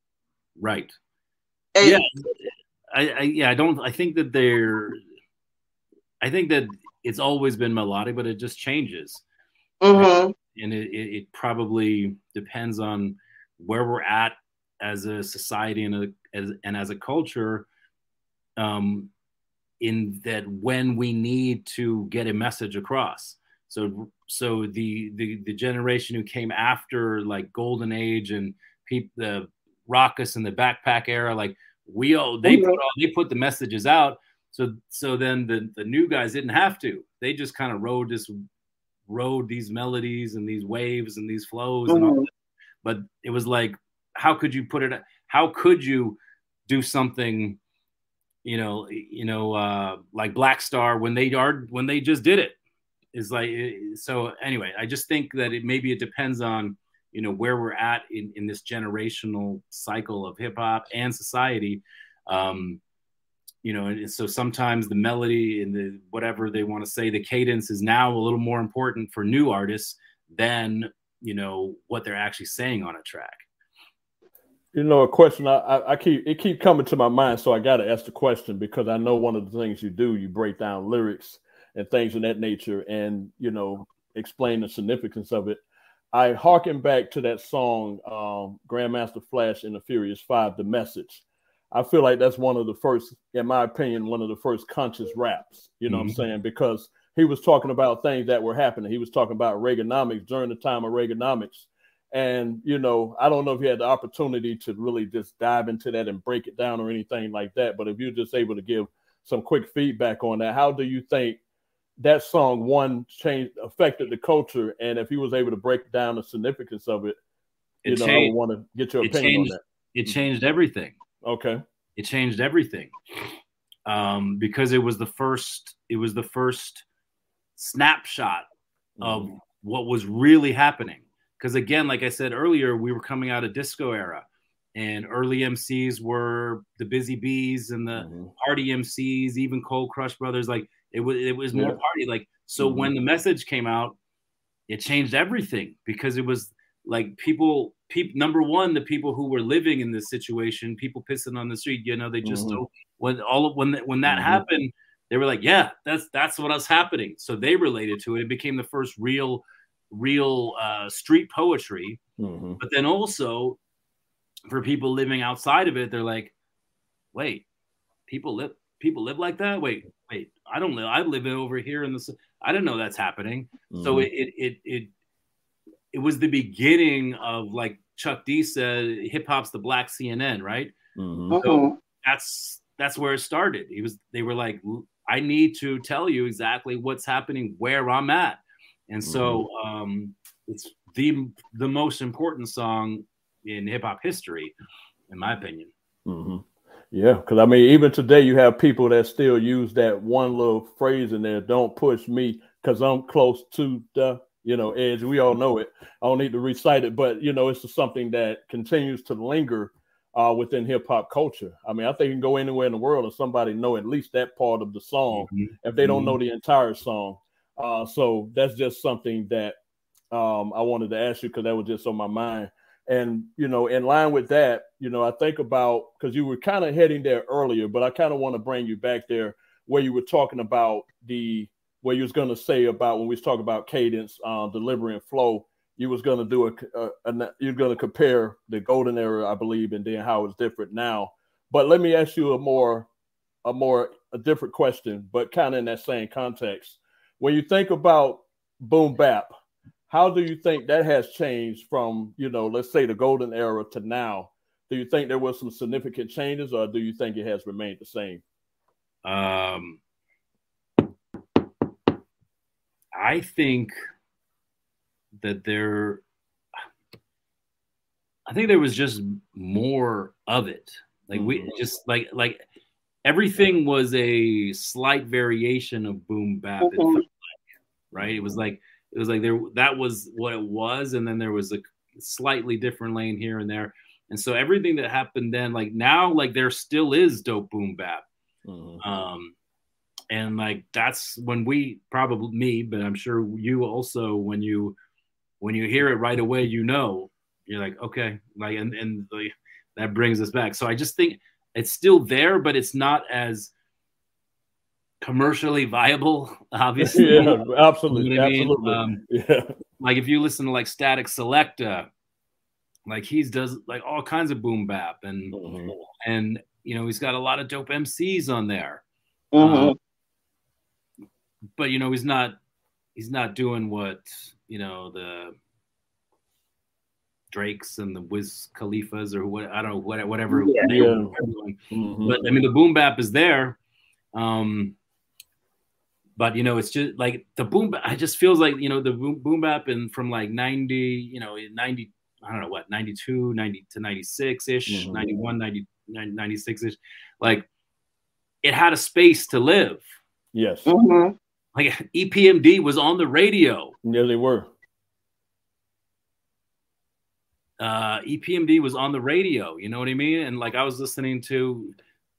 Right. And, yeah. I, I, yeah, I don't. I think that they're. I think that it's always been melodic, but it just changes. Mm-hmm. And it, it, it, probably depends on where we're at as a society and a, as and as a culture. Um, in that when we need to get a message across. So so the the the generation who came after like golden age and people the Rawkus and the backpack era like we all they put all, they put the messages out so so then the the new guys didn't have to they just kind of rode this rode these melodies and these waves and these flows mm-hmm. and all that. but it was like how could you put it how could you do something you know you know uh like black star when they are when they just did it is like so anyway i just think that it maybe it depends on you know where we're at in, in this generational cycle of hip hop and society um you know and so sometimes the melody and the whatever they want to say the cadence is now a little more important for new artists than you know what they're actually saying on a track you know a question I, I keep it keep coming to my mind so i got to ask the question because i know one of the things you do you break down lyrics and things of that nature, and you know, explain the significance of it. I harken back to that song, um, Grandmaster Flash and the Furious Five, The Message. I feel like that's one of the first, in my opinion, one of the first conscious raps. You know mm-hmm. what I'm mm-hmm. saying? Because he was talking about things that were happening. He was talking about Reaganomics during the time of Reaganomics. And, you know, I don't know if you had the opportunity to really just dive into that and break it down or anything like that. But if you're just able to give some quick feedback on that, how do you think that song one changed affected the culture, and if he was able to break down the significance of it, you it know, changed, I want to get your opinion changed, on that. It changed everything. Okay, it changed everything um, because it was the first. It was the first snapshot of mm. what was really happening. Because again, like I said earlier, we were coming out of disco era, and early MCs were the Busy Bees and the mm-hmm. Party MCs, even Cold Crush Brothers. Like it was it was more yeah. party. Like so mm-hmm. when the message came out, it changed everything because it was like people people number one the people who were living in this situation people pissing on the street you know they just mm-hmm. when all of when when that mm-hmm. happened they were like yeah that's that's what was happening so they related to it it became the first real real uh, street poetry mm-hmm. but then also for people living outside of it they're like wait people live people live like that wait wait, I don't live. I live over here in the. I do not know that's happening. Mm-hmm. So it, it it it was the beginning of like Chuck D said, hip hop's the black CNN, right? Mm-hmm. So uh-huh. that's that's where it started. He was. They were like, I need to tell you exactly what's happening where I'm at, and so mm-hmm. um, it's the the most important song in hip hop history, in my opinion. Mm-hmm. Yeah, because I mean, even today, you have people that still use that one little phrase in there don't push me because I'm close to the, you know, edge. We all know it. I don't need to recite it, but, you know, it's just something that continues to linger uh, within hip hop culture. I mean, I think you can go anywhere in the world and somebody know at least that part of the song mm-hmm. if they don't mm-hmm. know the entire song. Uh, so that's just something that um, I wanted to ask you because that was just on my mind And you know, in line with that, you know, I think about because you were kind of heading there earlier, but I kind of want to bring you back there where you were talking about the where you was going to say about when we talking about cadence, uh, delivery, and flow. You was going to do a, a, a you're going to compare the golden era, I believe, and then how it's different now. But let me ask you a more a more a different question, but kind of in that same context. When you think about boom bap, how do you think that has changed from, you know, let's say the golden era to now? Do you think there was some significant changes or do you think it has remained the same? Um, I think that there, I think there was just more of it. Like we mm-hmm. just like like everything was a slight variation of boom bap, mm-hmm. like, right? It was like it was like there that was what it was, and then there was a slightly different lane here and there. And so everything that happened then, like now, like there still is dope boom bap. Mm-hmm. Um, and like that's when we probably me, but I'm sure you also when you when you hear it right away, you know, you're like, okay, like and and like, that brings us back. So I just think it's still there, but it's not as commercially viable, obviously. Yeah, absolutely. You know absolutely. Um, yeah. Like if you listen to like Statik Selektah, like he's does like all kinds of boom bap and mm-hmm. and you know he's got a lot of dope MCs on there. Mm-hmm. Um, but you know he's not he's not doing what you know the Drakes and the Wiz Khalifas or what I don't know what, whatever. Yeah. Mm-hmm. But I mean the boom bap is there. Um, but you know it's just like the boom bap i just feels like you know the boom, boom bap and from like 90 you know 90 i don't know what 92 90 to 96 ish mm-hmm. 91 90 96 ish like it had a space to live yes mm-hmm. Like epmd was on the radio yeah they were uh epmd was on the radio you know what i mean and like i was listening to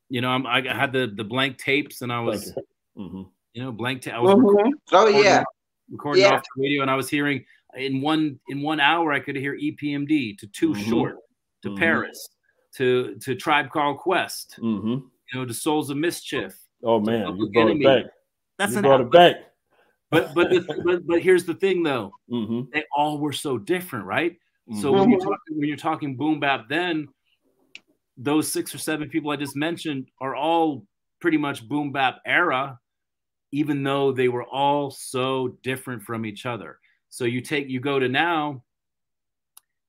you know I'm, i had the the blank tapes and i was mm-hmm you know, blank. tape. mm-hmm. oh yeah, recording yeah. off the radio, and I was hearing in one in one hour I could hear EPMD to Too mm-hmm. Short to mm-hmm. Paris to to Tribe Called Quest, mm-hmm. you know, to Souls of Mischief. Oh man, you brought Enemy. it back. That's you an brought it back. But but, the, but but here's the thing though, mm-hmm. they all were so different, right? So when you're talking when you're talking boom bap, then those six or seven people I just mentioned are all pretty much boom bap era even though they were all so different from each other. So you take you go to now,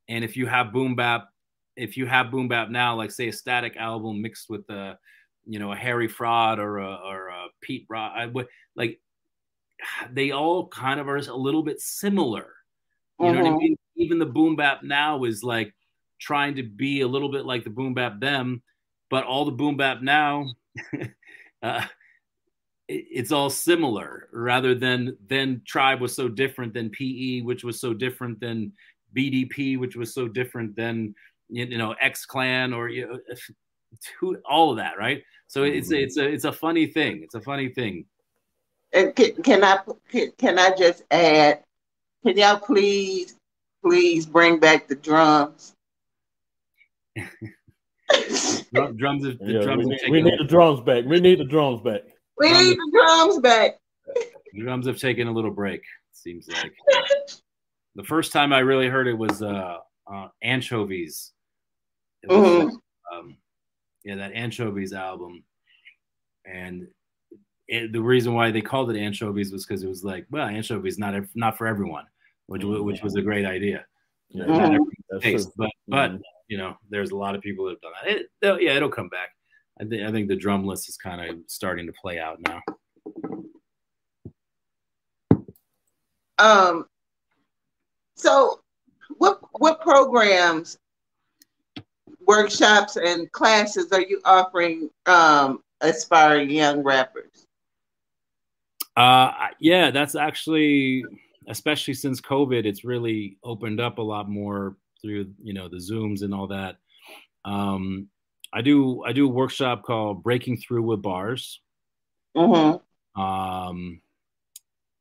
and if you have boom bap, if you have boom bap now, like say a Statik album mixed with a, you know, a Harry Fraud or a or a Pete Rock, I would like they all kind of are a little bit similar. You know what I mm-hmm. mean? Even the boom bap now is like trying to be a little bit like the boom bap them, but all the boom bap now uh, it's all similar rather than then tribe was so different than pe which was so different than bdp which was so different than you know x clan or you know, all of that right so it's mm-hmm. it's a it's a funny thing it's a funny thing can, can i can i just add can y'all please please bring back the drums drums, the yeah, drums we, we need the drums back we need the drums back we drums need the drums back. The drums have taken a little break. Seems like the first time I really heard it was uh, uh Anchovies. It was, mm-hmm. um, yeah, that Anchovies album, and it, the reason why they called it Anchovies was because it was like, well, Anchovies not not for everyone, which mm-hmm. which was a great idea. mm-hmm. taste, but but mm-hmm. you know, there's a lot of people that have done that. It, yeah, it'll come back. I think I think the drumless is kind of starting to play out now. Um. So, what what programs, workshops, and classes are you offering um, aspiring young rappers? Uh, yeah, that's actually, especially since COVID, it's really opened up a lot more through you know the Zooms and all that. Um, I do I do a workshop called Breaking Through with Bars. Mm-hmm. Um,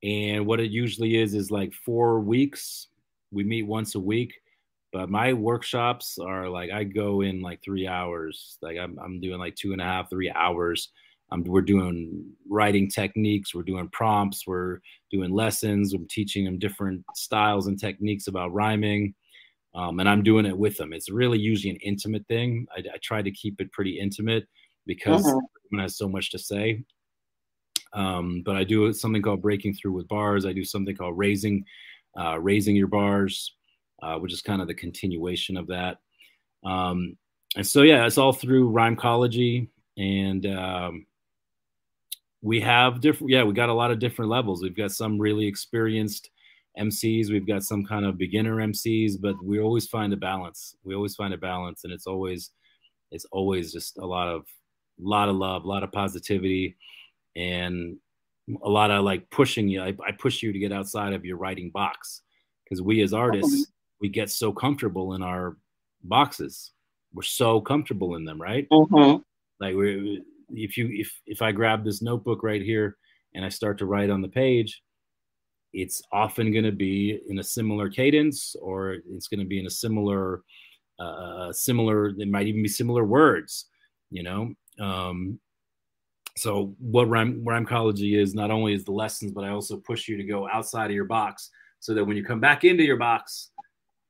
and what it usually is is like four weeks. We meet once a week, but my workshops are like I go in like three hours. Like I'm I'm doing like two and a half, three hours. Um, we're doing writing techniques, we're doing prompts, we're doing lessons. I'm teaching them different styles and techniques about rhyming, um, and I'm doing it with them. It's really usually an intimate thing. I, I try to keep it pretty intimate because uh-huh. everyone has so much to say. Um, but I do something called breaking through with bars. I do something called raising, uh, raising your bars, uh, which is kind of the continuation of that. Um, and so yeah, it's all through Rhymecology, and um, we have different. Yeah, we got a lot of different levels. We've got some really experienced MCs. We've got some kind of beginner MCs, but we always find a balance. We always find a balance, and it's always it's always just a lot of lot of love, a lot of positivity and a lot of like pushing you. I, I push you to get outside of your writing box because we as artists, we get so comfortable in our boxes. We're so comfortable in them, right? Mm-hmm. Like we, if you if if I grab this notebook right here and I start to write on the page, it's often going to be in a similar cadence, or it's going to be in a similar, uh, similar. It might even be similar words, you know. Um, so what rhyme rhymecology is not only is the lessons, but I also push you to go outside of your box so that when you come back into your box,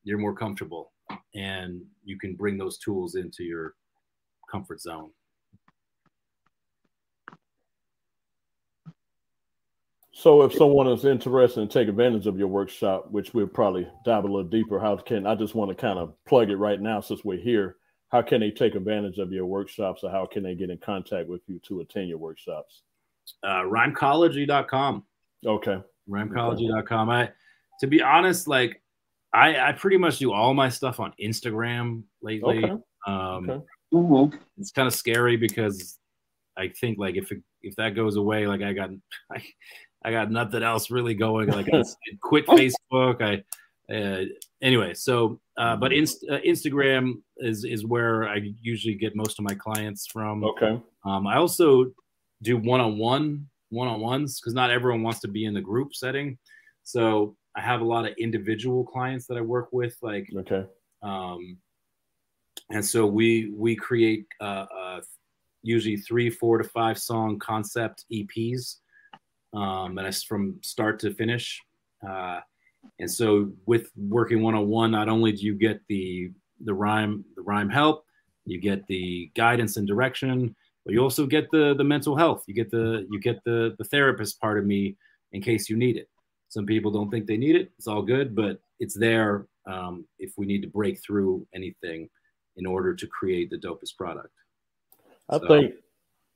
you're more comfortable and you can bring those tools into your comfort zone. So if someone is interested in take advantage of your workshop, which we'll probably dive a little deeper, how can I just want to kind of plug it right now since we're here how can they take advantage of your workshops or how can they get in contact with you to attend your workshops? Uh, rhymecology.com. Okay. Rhymecology.com. I, to be honest, like I, I pretty much do all my stuff on Instagram lately. Okay. Um, okay. Mm-hmm. It's kind of scary because I think like if it, if that goes away, like I got I, I got nothing else really going. Like I quit Facebook. I uh, anyway, so uh, but inst- uh, Instagram is is where I usually get most of my clients from. Okay. Um, I also do one on one one on ones because not everyone wants to be in the group setting. So I have a lot of individual clients that I work with, like okay. Um, and so we we create uh, uh, usually three, four to five song concept EPs, um, and it's from start to finish. Uh, and so with working one on one, not only do you get the the rhyme the rhyme help, you get the guidance and direction, but you also get the the mental health. You get the you get the the therapist part of me in case you need it. Some people don't think they need it. It's all good, but it's there um, if we need to break through anything in order to create the dopest product. I so, think.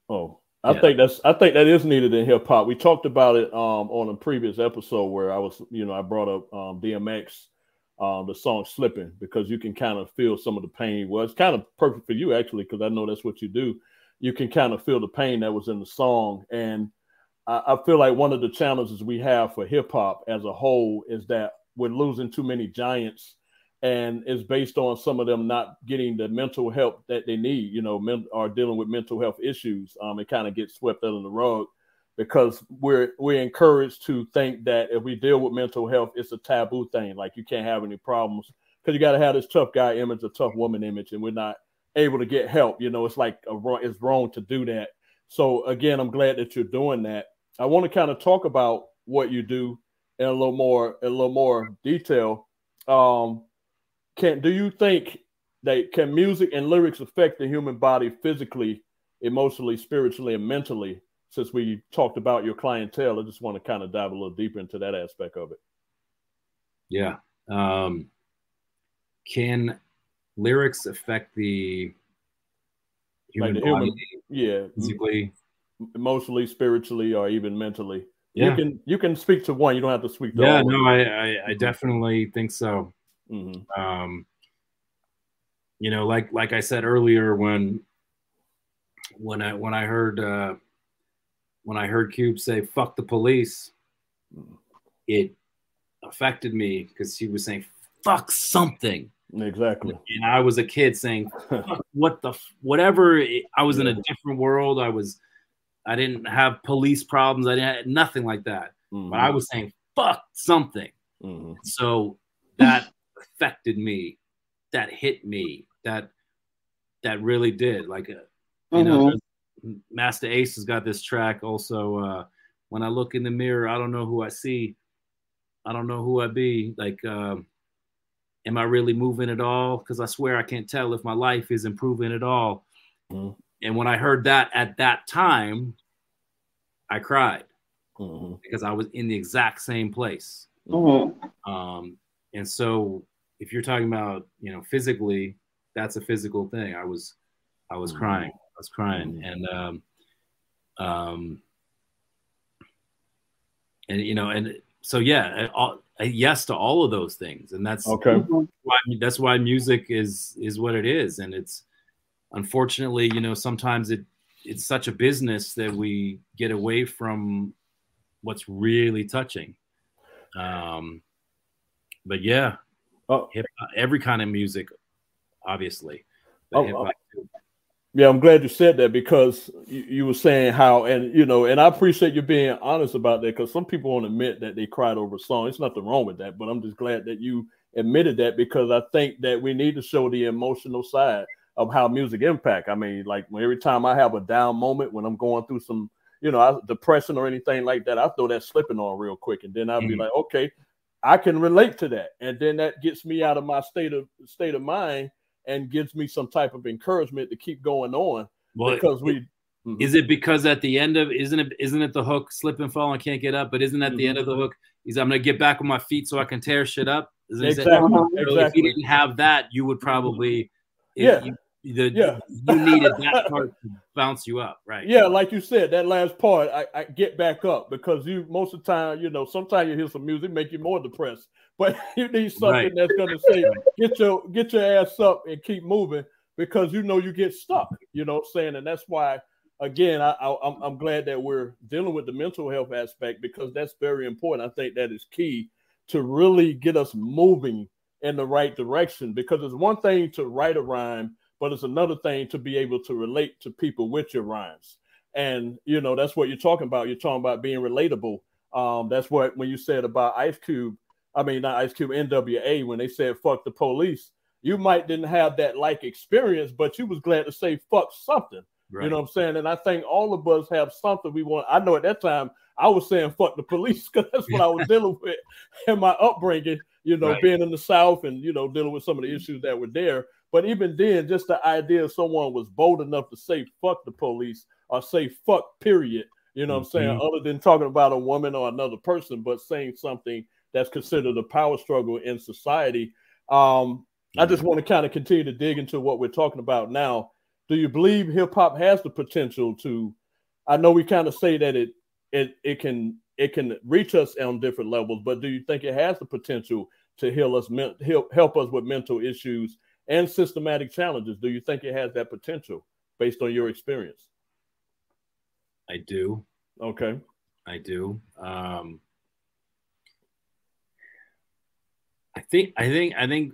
Oh, I yeah. think that's I think that is needed in hip hop. We talked about it um, on a previous episode where I was, you know, I brought up um, DMX, um, the song "Slipping" because you can kind of feel some of the pain. Well, it's kind of perfect for you actually because I know that's what you do. You can kind of feel the pain that was in the song, and I, I feel like one of the challenges we have for hip hop as a whole is that we're losing too many giants and it's based on some of them not getting the mental help that they need, you know, men, are dealing with mental health issues. Um, it kind of gets swept under the rug because we're we're encouraged to think that if we deal with mental health, it's a taboo thing. Like you can't have any problems because you got to have this tough guy image, a tough woman image, and we're not able to get help. You know, it's like a, it's wrong to do that. So again, I'm glad that you're doing that. I want to kind of talk about what you do in a little more in a little more detail. Um, can do you think that can music and lyrics affect the human body physically, emotionally, spiritually, and mentally? Since we talked about your clientele, I just want to kind of dive a little deeper into that aspect of it. Yeah. Um, can lyrics affect the human like the body? Human, yeah. Physically, emotionally, spiritually, or even mentally. Yeah. You can you can speak to one. You don't have to speak to yeah, all. no, I, I, I definitely think so. Mm-hmm. Um, you know, like like I said earlier, when when I when I heard uh, when I heard Cube say "fuck the police," it affected me because he was saying "fuck something." Exactly. And I was a kid saying "what the whatever." I was in a different world. I was. I didn't have police problems. I didn't have nothing like that. Mm-hmm. But I was saying "fuck something." Mm-hmm. So that affected me that hit me that that really did like a, uh, you mm-hmm. know Masta Ace has got this track also uh when I look in the mirror I don't know who I see I don't know who I be like um am I really moving at all because I swear I can't tell if my life is improving at all mm-hmm. And when I heard that at that time I cried mm-hmm. because I was in the exact same place mm-hmm. um and so if you're talking about you know physically that's a physical thing i was i was mm-hmm. crying i was crying mm-hmm. and um um and you know and so yeah all, yes to all of those things and that's okay why, that's why music is is what it is and it's unfortunately you know sometimes it it's such a business that we get away from what's really touching um but yeah Oh, hip every kind of music, obviously. Oh, oh. yeah, I'm glad you said that because you, you, were saying how, and you know, and I appreciate you being honest about that because some people won't admit that they cried over a song. It's nothing wrong with that, but I'm just glad that you admitted that because I think that we need to show the emotional side of how music impact. I mean, like every time I have a down moment when I'm going through some, you know, depression or anything like that, I throw that slipping on real quick, and then I'll mm-hmm. be like, okay, I can relate to that, and then that gets me out of my state of state of mind and gives me some type of encouragement to keep going on. Well, because we mm-hmm. is it because at the end of isn't it isn't it the hook slip and fall and can't get up, but isn't at mm-hmm. the end of the hook? He's I'm gonna get back on my feet so I can tear shit up. Exactly. exactly. If you didn't have that, you would probably yeah. You, the, yeah. you needed that part to bounce you up, right? Yeah, like you said, that last part, I, I, get back up because you most of the time, you know, sometimes you hear some music make you more depressed, but you need something right. that's gonna say get your get your ass up and keep moving because you know you get stuck. You know what I'm saying, and that's why again, I, I I'm, I'm glad that we're dealing with the mental health aspect because that's very important. I think that is key to really get us moving in the right direction because it's one thing to write a rhyme but it's another thing to be able to relate to people with your rhymes. And you know, that's what you're talking about. You're talking about being relatable. Um, that's what when you said about Ice Cube, I mean not Ice Cube, NWA, when they said fuck the police, you might didn't have that like experience, but you was glad to say fuck something. Right. You know what I'm saying? And I think all of us have something we want. I know at that time I was saying fuck the police because that's what I was dealing with in my upbringing, you know, right. being in the South and you know, dealing with some of the issues that were there. But even then, just the idea of someone was bold enough to say fuck the police or say fuck, period. You know mm-hmm. what I'm saying? Mm-hmm. Other than talking about a woman or another person, but saying something that's considered a power struggle in society. Um, mm-hmm. I just mm-hmm. want to kind of continue to dig into what we're talking about now. Do you believe hip hop has the potential to? I know we kind of say that it it it can it can reach us on different levels, but do you think it has the potential to heal us, help help us with mental issues and systematic challenges. Do you think it has that potential based on your experience? I do. Okay. I do. Um, I think I think I think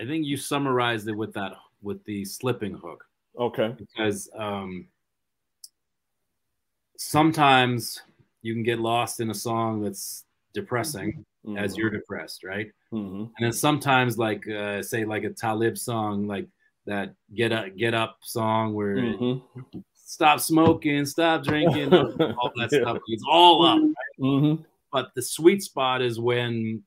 I think you summarized it with that with the slipping hook. Okay. Because um, sometimes you can get lost in a song that's depressing mm-hmm. as you're depressed, right? Mm-hmm. And then sometimes, like uh, say, like a Talib song, like that "Get Up, Get Up" song, where mm-hmm. stop smoking, stop drinking, all that yeah. stuff. It's all up. Right? Mm-hmm. But the sweet spot is when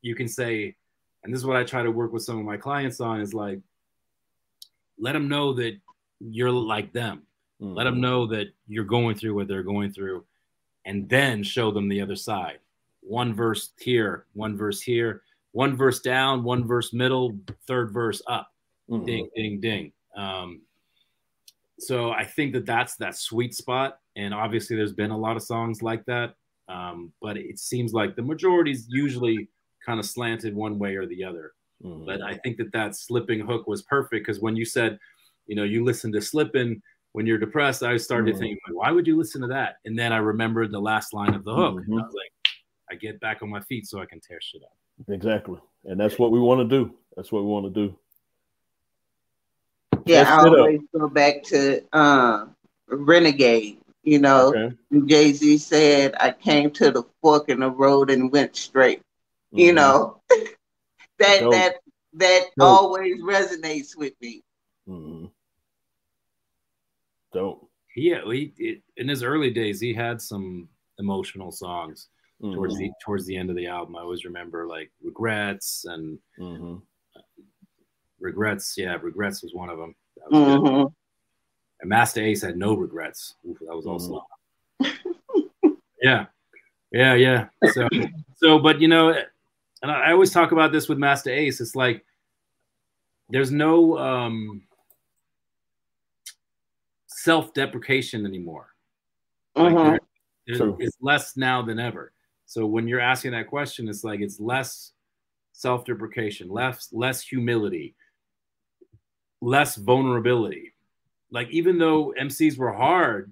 you can say, and this is what I try to work with some of my clients on, is like, let them know that you're like them. Let them mm-hmm. know that you're going through what they're going through, and then show them the other side one verse here, one verse here, one verse down, one verse middle, third verse up. Mm-hmm. Ding, ding, ding. Um, so I think that that's that sweet spot. And obviously, there's been a lot of songs like that. Um, but it seems like the majority is usually kind of slanted one way or the other. Mm-hmm. But I think that that slipping hook was perfect because when you said, you know, you listen to slipping when you're depressed, I started mm-hmm. thinking, why would you listen to that? And then I remembered the last line of the hook. I was like, I get back on my feet so I can tear shit up. Exactly. And that's what we want to do. That's what we want to do. Yeah, Let's I always go back to uh, Renegade. You know, okay. Jay Z said, I came to the fork in the road and went straight. Mm-hmm. You know, that Dope. that that always resonates with me. Mm-hmm. Dope. Yeah, he, in his early days, he had some emotional songs mm-hmm. towards the towards the end of the album. I always remember like regrets and mm-hmm. regrets. Yeah, regrets was one of them. Mm-hmm. And Masta Ace had no regrets. Oof, that was also. Mm-hmm. yeah, yeah, yeah. So, so, but you know, and I always talk about this with Masta Ace. It's like there's no um, self-deprecation anymore. Like mm-hmm. there, it's less now than ever. So when you're asking that question, it's like it's less self-deprecation, less less humility, less vulnerability. Like even though MCs were hard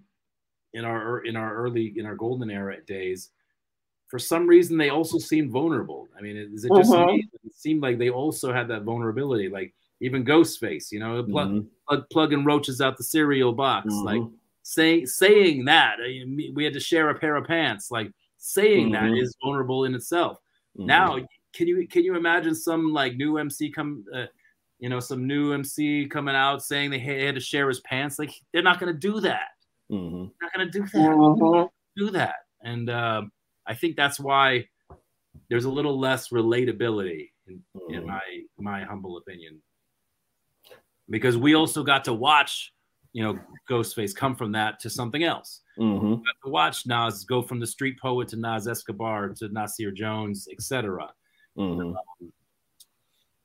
in our in our early in our golden era days, for some reason they also seemed vulnerable. I mean, is it just uh-huh. me? It seemed like they also had that vulnerability. Like even Ghostface, you know, plug, mm-hmm. plug, plugging roaches out the cereal box, mm-hmm. like saying saying that we had to share a pair of pants, like saying mm-hmm. that is vulnerable in itself. Mm-hmm. Now, can you can you imagine some like new MC come, uh, you know, some new MC coming out saying they had to share his pants? Like they're not going to do that. Mm-hmm. Not going to do that. Mm-hmm. Do that. And uh, I think that's why there's a little less relatability in, in mm-hmm. my my humble opinion, because we also got to watch you know Ghostface come from that to something else. Mm-hmm. to watch Nas go from the street poet to Nas Escobar to Nasir Jones, etc. Mm-hmm. Um,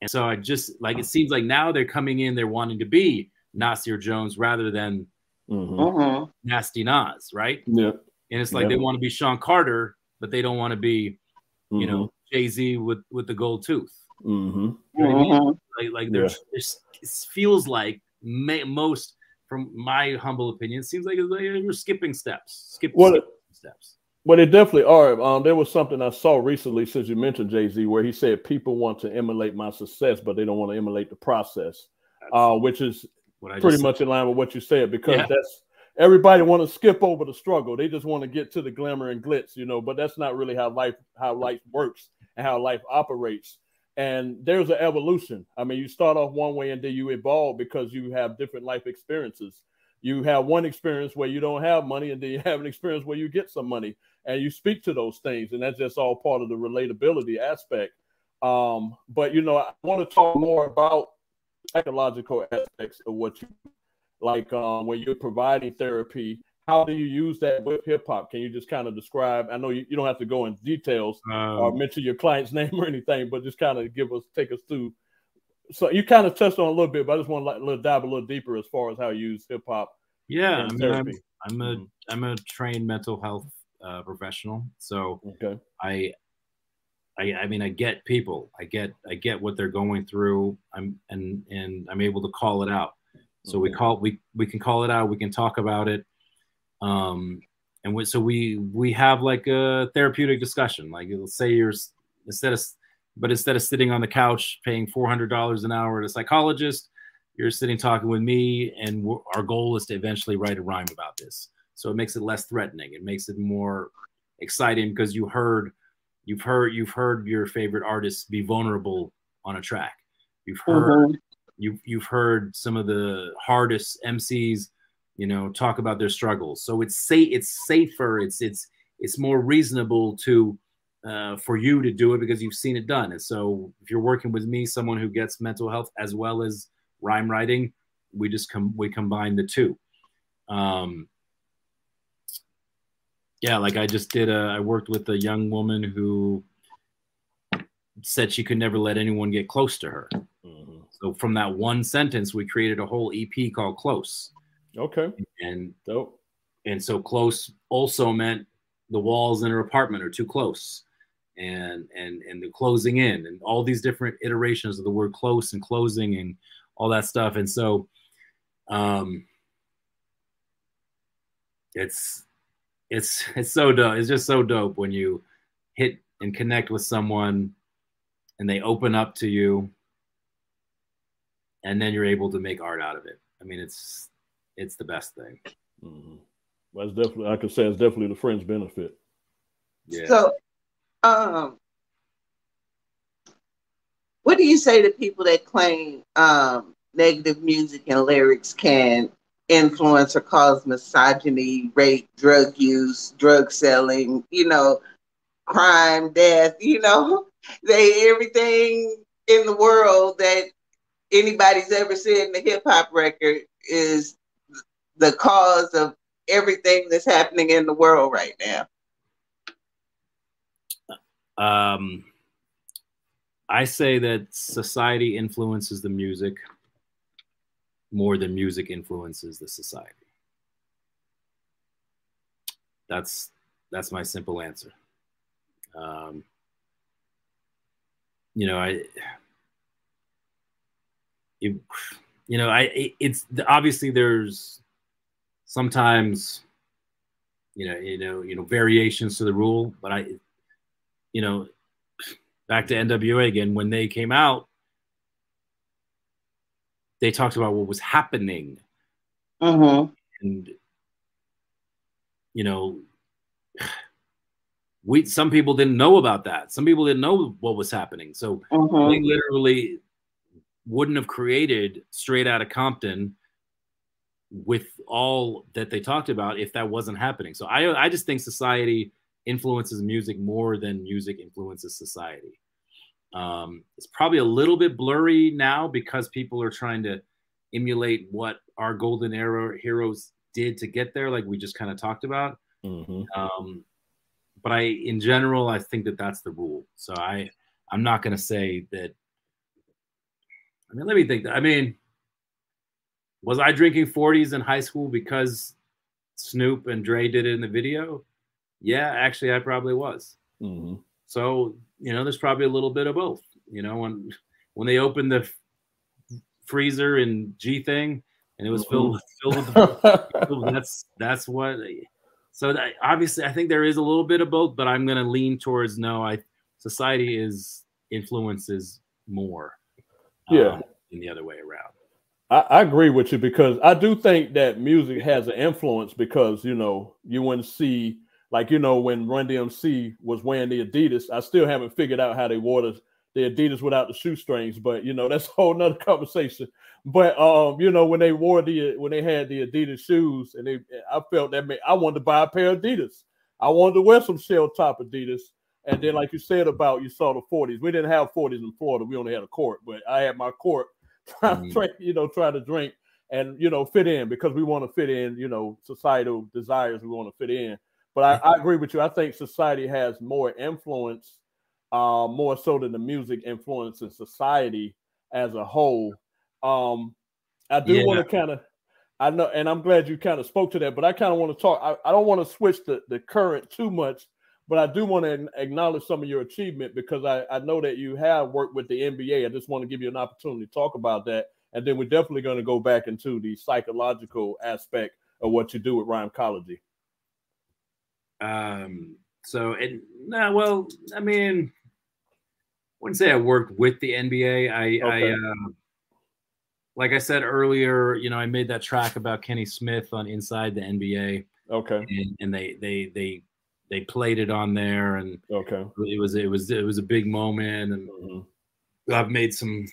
and so I just like it seems like now they're coming in, they're wanting to be Nasir Jones rather than mm-hmm. Uh-huh. Nasty Nas, right? Yeah. And it's like they want to be Sean Carter, but they don't want to be, you know, mm-hmm. Jay Z with with the gold tooth. Mm-hmm. You know I mean? Uh-huh. Like like there's, yeah. there's it feels like may, most from my humble opinion, it seems like you're skipping steps. Skip, well, skip steps. Well, they definitely are. Um, there was something I saw recently since you mentioned Jay Z, where he said people want to emulate my success, but they don't want to emulate the process, uh, which is pretty much in line with what you said because yeah. that's everybody want to skip over the struggle. They just want to get to the glamour and glitz, you know. But that's not really how life how life works and how life operates and there's an evolution. I mean, you start off one way and then you evolve because you have different life experiences. You have one experience where you don't have money, and then you have an experience where you get some money, and you speak to those things, and that's just all part of the relatability aspect. Um, but you know, I want to talk more about psychological aspects of what you like um, when you're providing therapy how do you use that with hip hop? Can you just kind of describe? I know you, you don't have to go in details um, or mention your client's name or anything, but just kind of give us take us through. So you kind of touched on a little bit, but I just want to like, dive a little deeper as far as how you use hip hop. Yeah, I mean, I'm, I'm, a mm-hmm. I'm a trained mental health uh, professional, so okay. I, I I mean I get people, I get I get what they're going through. I'm and and I'm able to call it out. So we call we we can call it out. We can talk about it um, and we, so we we have like a therapeutic discussion. Like say you're instead of but instead of sitting on the couch paying four hundred dollars an hour to a psychologist, you're sitting talking with me, and our goal is to eventually write a rhyme about this. So it makes it less threatening. It makes it more exciting because you heard you've heard you've heard your favorite artists be vulnerable on a track. You've heard mm-hmm. you've you've heard some of the hardest MCs you know talk about their struggles. So it's say it's safer it's it's it's more reasonable to uh, for you to do it because you've seen it done. And so if you're working with me someone who gets mental health as well as rhyme writing we just come we combine the two. Um yeah like i just did a i worked with a young woman who said she could never let anyone get close to her. Mm-hmm. so from that one sentence we created a whole ep called close Okay. And dope. And so close also meant the walls in her apartment are too close. And and and the closing in and all these different iterations of the word close and closing and all that stuff. And so um it's it's it's so dope. It's just so dope when you hit and connect with someone and they open up to you and then you're able to make art out of it. I mean, it's it's the best thing. Mm-hmm. Well, that's definitely I can say it's definitely the friends benefit. Yeah. So, um, what do you say to people that claim um, negative music and lyrics can influence or cause misogyny, rape, drug use, drug selling, you know, crime, death, you know, they everything in the world that anybody's ever said in a hip hop record is the cause of everything that's happening in the world right now. Um, I say that society influences the music more than music influences the society. That's that's my simple answer. Um, you know, I, you, you know, I, it's obviously there's sometimes, you know, you know, you know, variations to the rule, but I, you know, back to NWA again, when they came out, they talked about what was happening. uh-huh. And, you know, we some people didn't know about that. Some people didn't know what was happening. So mm-hmm. they literally wouldn't have created straight out of Compton with all that they talked about if that wasn't happening. So I I just think society influences music more than music influences society. Um, it's probably a little bit blurry now because people are trying to emulate what our golden era heroes did to get there, like we just kind of talked about. Mm-hmm. Um, but I, in general, I think that that's the rule. So I, I'm not going to say that. I mean, let me think. I mean, was I drinking 40s in high school because Snoop and Dre did it in the video? Yeah, actually, I probably was. Mm-hmm. So you know, there's probably a little bit of both. You know, when when they opened the freezer and G thing, and it was filled filled with that's that's what so that, obviously, I think there is a little bit of both, but I'm going to lean towards no. I society is influences more, yeah, um, than the other way around. I, I, agree with you because I do think that music has an influence because you know you wouldn't see like you know when Run DMC was wearing the Adidas. I still haven't figured out how they wore the, the Adidas without the shoestrings, but you know that's a whole nother conversation. But um, you know, when they wore the when they had the Adidas shoes, and they, I felt that made, I wanted to buy a pair of Adidas. I wanted to wear some shell top Adidas. And then, like you said about you saw the 40s, we didn't have 40s in Florida. We only had a court, but I had my court mm. to, you know, try to drink and you know fit in because we want to fit in. You know, societal desires we want to fit in. But I, I agree with you. I think society has more influence, uh, more so than the music influence in society as a whole. Um, I do yeah. want to kind of, I know, and I'm glad you kind of spoke to that, but I kind of want to talk. I, I don't want to switch the, the current too much, but I do want to acknowledge some of your achievement because I, I know that you have worked with the NBA. I just want to give you an opportunity to talk about that. And then we're definitely going to go back into the psychological aspect of what you do with Rhymecology. Um, so, and nah, well, I mean, I wouldn't say I worked with the NBA. I, okay. I, uh, like I said earlier, you know, I made that track about Kenny Smith on Inside the NBA. Okay. And, and they they they they played it on there, and okay, it was it was it was a big moment, and mm-hmm. I've made some.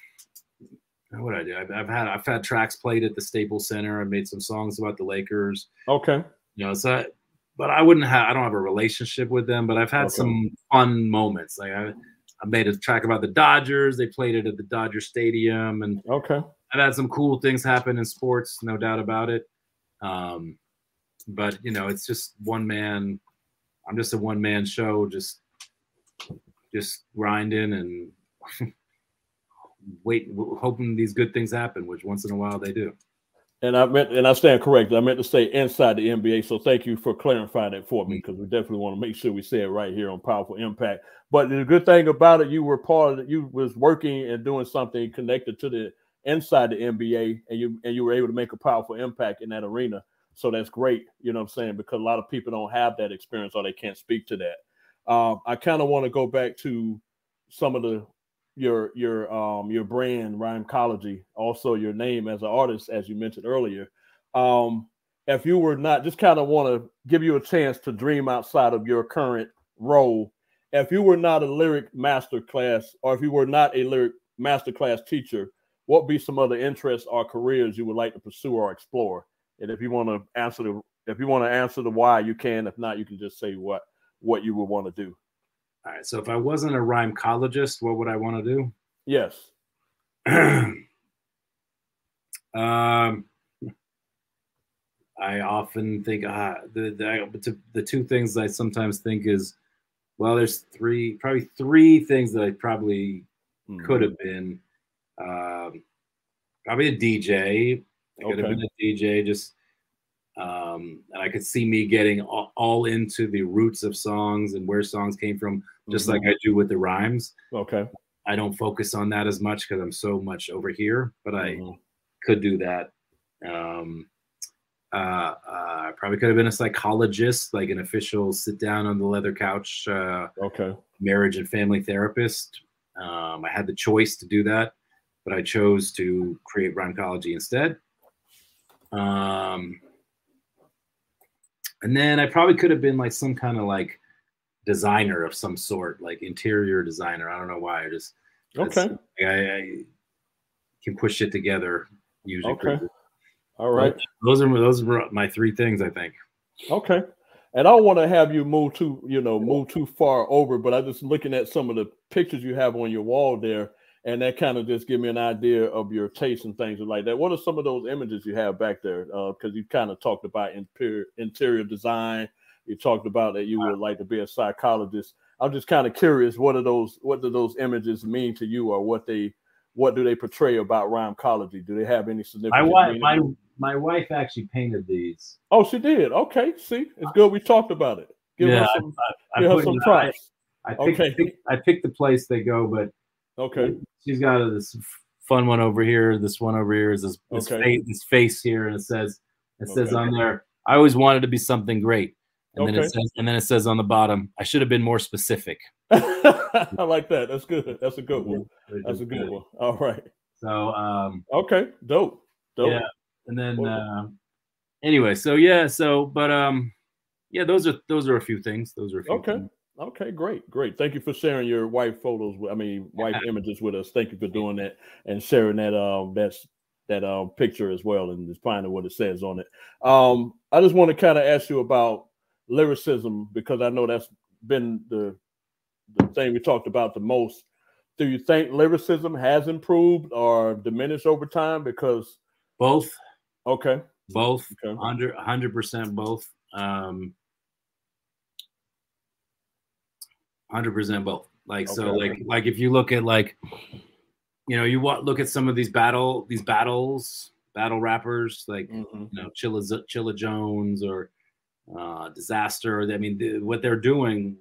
What I do? I've, I've, had I've had tracks played at the Staples Center. I've made some songs about the Lakers. Okay. You know, so I, but I wouldn't have I don't have a relationship with them, but I've had okay. some fun moments. Like I I made a track about the Dodgers. They played it at the Dodger Stadium, and okay, I've had some cool things happen in sports, no doubt about it. Um, but you know, it's just one man. I'm just a one man show, just just grinding and wait, hoping these good things happen, which once in a while they do. And I meant, and I stand corrected. I meant to say inside the NBA. So thank you for clarifying that for me mm-hmm. because we definitely want to make sure we say it right here on Powaful Impak. But the good thing about it, you were part of it. You was working and doing something connected to the inside the NBA, and you and you were able to make a powerful impact in that arena. So that's great, you know what I'm saying? Because a lot of people don't have that experience or they can't speak to that. Um, I kind of want to go back to some of the your your um your brand Rhymecology, also your name as an artist, as you mentioned earlier. Um, if you were not just kind of want to give you a chance to dream outside of your current role, if you were not a lyric master class, or if you were not a lyric master class teacher, what be some other interests or careers you would like to pursue or explore? And if you want to answer the if you want to answer the why, you can. If not, you can just say what what you would want to do. All right. So if I wasn't a rhymecologist, what would I want to do? Yes. um, I often think uh, the, the the two things I sometimes think is, well, there's three probably three things that I probably mm-hmm. could have been. Um, probably a DJ. I could okay. have been a DJ. Just um, and I could see me getting all, all, into the roots of songs and where songs came from, just mm-hmm. like I do with the rhymes. Okay. I don't focus on that as much because I'm so much over here, but mm-hmm. I could do that. Um, uh, uh, probably could have been a psychologist, like an official sit down on the leather couch. Uh, okay. Marriage and family therapist. Um, I had the choice to do that, but I chose to create rhymecology instead. Um, and then I probably could have been like some kind of like designer of some sort, like interior designer. I don't know why. I just okay. I, I, can push it together. Usually. Okay. All right. those are those are my three things. I think. Okay. And I don't want to have you move too, you know, move too far over, but I'm just looking at some of the pictures you have on your wall there and that kind of just give me an idea of your taste and things like that. What are some of those images you have back there? Because uh, you kind of talked about interior, interior design. You talked about that you would like to be a psychologist. I'm just kind of curious. What are those? What do those images mean to you, or what they, what do they portray about rhymecology? Do they have any significance? My wife, my my wife actually painted these. Oh, she did. Okay, see, it's good. We talked about it. Give yeah, her some, I, I, give her some props. I, I picked, okay. I picked the place they go, but Okay. She's got this fun one over here. This one over here is this, this, okay. face, this face here, and it says it says okay. on there. I always wanted to be something great, and okay. then it says and then it says on the bottom. I should have been more specific. I like that. That's good. That's a good one. That's a good one. All right. So um. Okay. Dope. Dope. Yeah. And then uh, anyway, so yeah, so but um, yeah, those are those are a few things. Those are okay. Things. Okay, great, great. Thank you for sharing your wife photos. I mean, wife images with us. Thank you for doing that and sharing that um that's that um picture as well and just finding what it says on it. Um, I just want to kind of ask you about lyricism because I know that's been the the thing we talked about the most. Do you think lyricism has improved or diminished over time? Because both. Okay. Both. Okay. 100 percent both. Um, hundred percent both. Like okay. so, like like if you look at like, you know, you want look at some of these battle these battles battle rappers like mm-hmm. you know Chilla Chilla Jones or uh, Disaster. I mean, the, what they're doing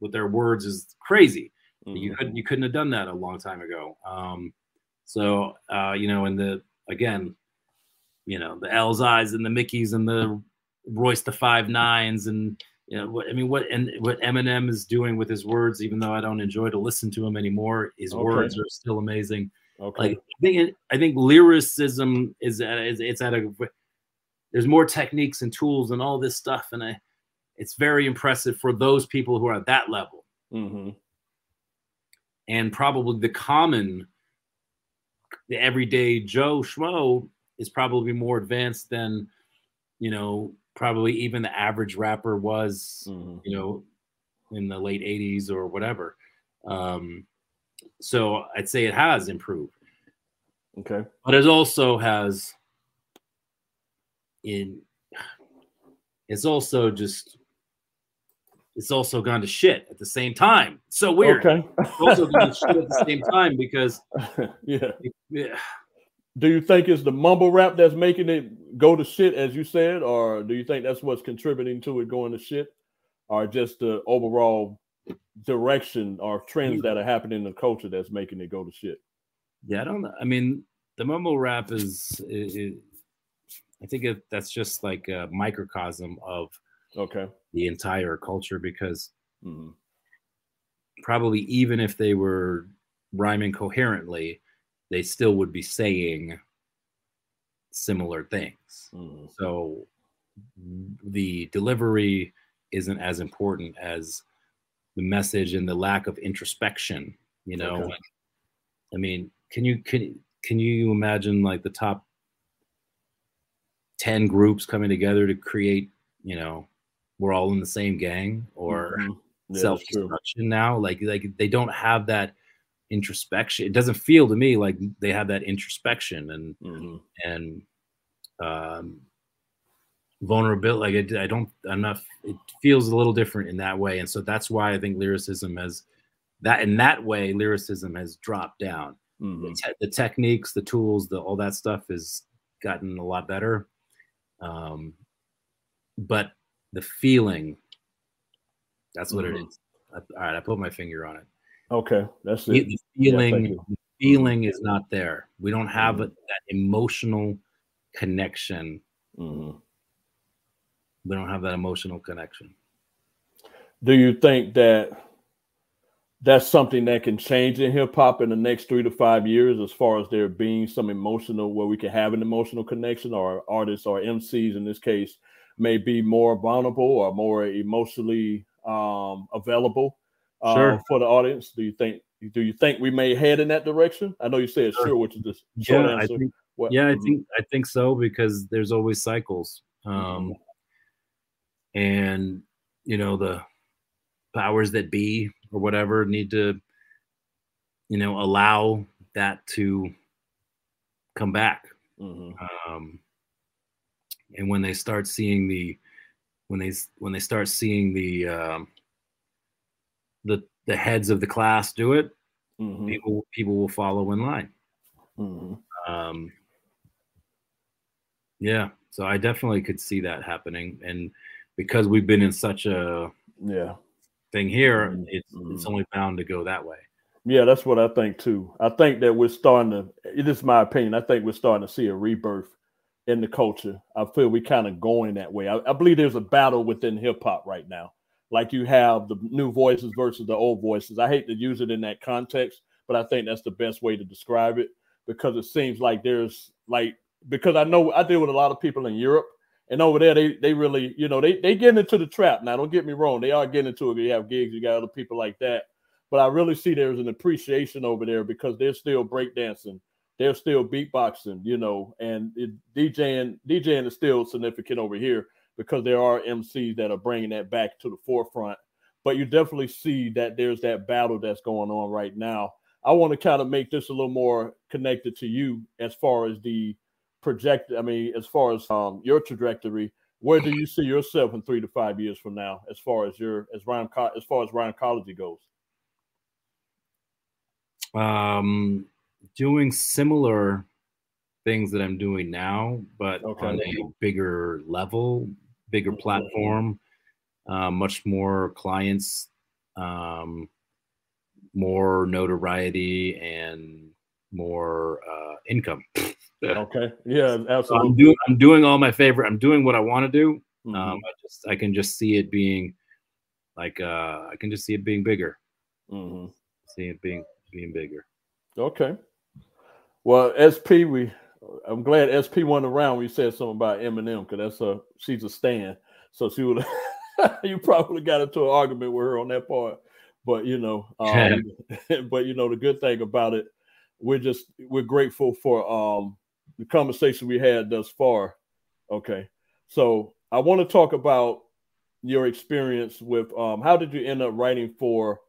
with their words is crazy. Mm-hmm. You couldn't you couldn't have done that a long time ago. Um, so uh, you know, and the again, you know, the Elzhis and the Mickeys and the Royce the five nines and you know what I mean what and what Eminem is doing with his words, even though I don't enjoy to listen to him anymore, his okay. words are still amazing. Okay. Like I think I think lyricism is at is it's at a there's more techniques and tools and all this stuff, and I it's very impressive for those people who are at that level. Mm-hmm. And probably the common, the everyday Joe Schmo is probably more advanced than, you know, probably even the average rapper was, mm-hmm. you know, in the late 80s or whatever. Um, so I'd say it has improved. Okay. But it also has in it's also just it's also gone to shit at the same time. so weird. Okay. also gone to shit at the same time because yeah. yeah do you think it's the mumble rap that's making it go to shit, as you said, or do you think that's what's contributing to it going to shit, or just the overall direction or trends that are happening in the culture that's making it go to shit? Yeah, I don't know. I mean, the mumble rap is, is, is I think it, that's just like a microcosm of okay the entire culture because mm-hmm. probably even if they were rhyming coherently they still would be saying similar things. Mm. So the delivery isn't as important as the message and the lack of introspection, you know. Okay. I mean, can you can can you imagine like the top 10 groups coming together to create you know we're all in the same gang or mm-hmm. yeah, self-destruction now like like they don't have that introspection it doesn't feel to me like they have that introspection and mm-hmm. and um vulnerability like I, I don't i'm not it feels a little different in that way and so that's why i think lyricism has that in that way lyricism has dropped down mm-hmm. the, te- the, techniques the tools the all that stuff has gotten a lot better um but the feeling that's what mm-hmm. it is I, all right i put my finger on it okay that's it. the feeling yeah, the feeling is not there. We don't have mm-hmm. a, that emotional connection. Mm-hmm. we don't have that emotional connection. Do you think that that's something that can change in hip hop in the next three to five years, as far as there being some emotional where we can have an emotional connection, or artists or MCs in this case may be more vulnerable or more emotionally um, available uh, sure. for the audience. Do you think? Do you think we may head in that direction? I know you said sure, sure which is the short yeah, answer. I think, what, yeah. I think I think so because there's always cycles, um, mm-hmm. and you know the powers that be or whatever need to you know allow that to come back mm-hmm. um, and when they start seeing the when they when they start seeing the um, the the heads of the class do it mm-hmm. people people will follow in line mm-hmm. um, yeah so i definitely could see that happening and because we've been in such a yeah thing here, mm-hmm. it's mm-hmm. it's only bound to go that way. Yeah, that's what I think too. I think that we're starting to. It is my opinion. I think we're starting to see a rebirth in the culture. I feel we're kind of going that way. I, I believe there's a battle within hip hop right now. Like you have the new voices versus the old voices. I hate to use it in that context, but I think that's the best way to describe it because it seems like there's like because I know I deal with a lot of people in Europe and over there, they they really, you know, they they get into the trap. Now, don't get me wrong, they are getting into it. You have gigs, you got other people like that. But I really see there's an appreciation over there because they're still breakdancing, they're still beatboxing, you know, and it, DJing DJing is still significant over here because there are MCs that are bringing that back to the forefront. But you definitely see that there's that battle that's going on right now. I want to kind of make this a little more connected to you as far as the project? I mean, as far as um, your trajectory, where do you see yourself in three to five years from now, as far as your as Rhyme as far as Rhymecology goes? Um, doing similar things that I'm doing now, but okay. on a bigger level, bigger platform, uh, much more clients, um, more notoriety, and more uh, income. okay. Yeah, absolutely. So I'm doing I'm doing all my favorite. I'm doing what I want to do. Mm-hmm. Um, I just I can just see it being like uh I can just see it being bigger. Mm-hmm. See it being being bigger. Okay. Well, SP, we I'm glad SP went around. We said something about Eminem because that's a she's a stand. So she would you probably got into an argument with her on that part. But you know, um, but you know the good thing about it, we're just we're grateful for um the conversation we had thus far. Okay. So I want to talk about your experience with um, how did you end up writing for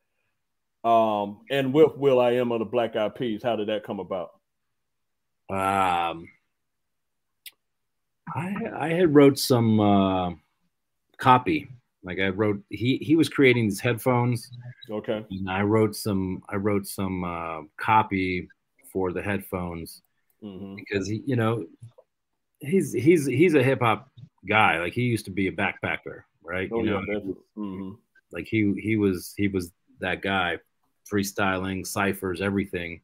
um, and with will.i.am of the Black Eyed Peas? How did that come about? Um, I I had wrote some uh, copy. Like I wrote, he he was creating these headphones. Okay. And I wrote some I wrote some uh, copy for the headphones mm-hmm. because he, you know, he's he's he's a hip hop guy. Like he used to be a backpacker, right? Oh, you know, yeah, mm-hmm. like he he was he was that guy, freestyling, ciphers, everything.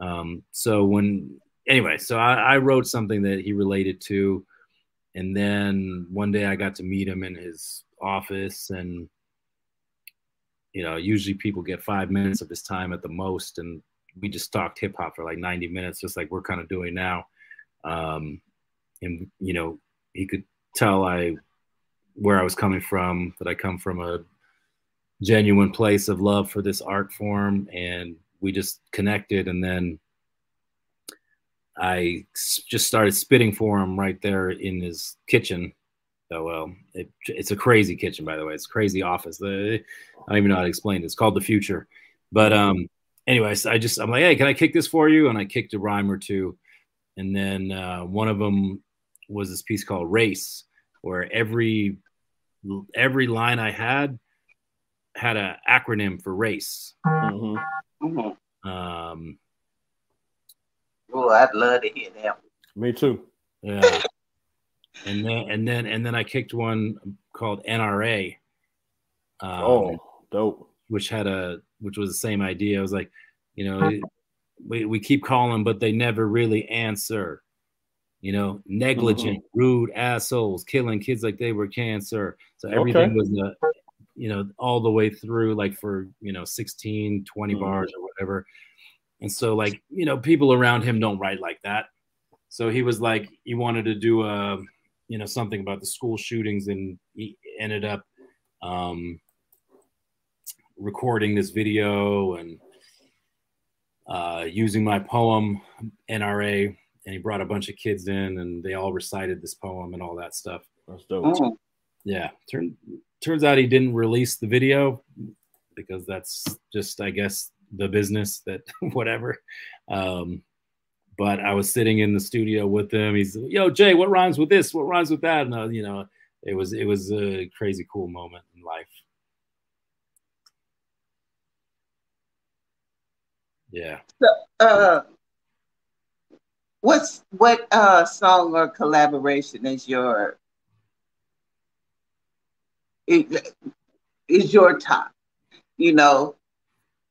Um, so when anyway, so I, I wrote something that he related to, and then one day I got to meet him in his office and you know usually people get five minutes of his time at the most and we just talked hip hop for like 90 minutes, just like we're kind of doing now. Um, and you know, he could tell I where I was coming from, that I come from a genuine place of love for this art form, and we just connected. And then I just started spitting for him right there in his kitchen. So, well, it, it's a crazy kitchen, by the way. It's a crazy office. The, I don't even know how to explain it. It's called the future. But um, anyways, I just I'm like, hey, can I kick this for you? And I kicked a rhyme or two, and then uh, one of them was this piece called Race, where every every line I had had an acronym for race. Mm-hmm. Mm-hmm. Um, oh, I'd love to hear that. Me too. Yeah. and then and then and then I kicked one called NRA. Um, oh, dope. Which had a which was the same idea. I was like, you know, we, we keep calling, but they never really answer. You know, negligent, mm-hmm. rude assholes, killing kids like they were cancer. So everything okay. was a, you know, all the way through, like for you know, 16, 20 mm-hmm. bars or whatever. And so, like, you know, people around him don't write like that. So he was like, he wanted to do a, you know, something about the school shootings, and he ended up um, recording this video and uh, using my poem NRA, and he brought a bunch of kids in, and they all recited this poem and all that stuff. That's dope. Oh. Yeah, turn, turns out he didn't release the video because that's just, I guess, the business that whatever. Um, but I was sitting in the studio with him. He's, yo, Jay, what rhymes with this? What rhymes with that? And uh, you know, it was it was a crazy cool moment in life. Yeah. So, uh, what's what uh, song or collaboration is your is your top? You know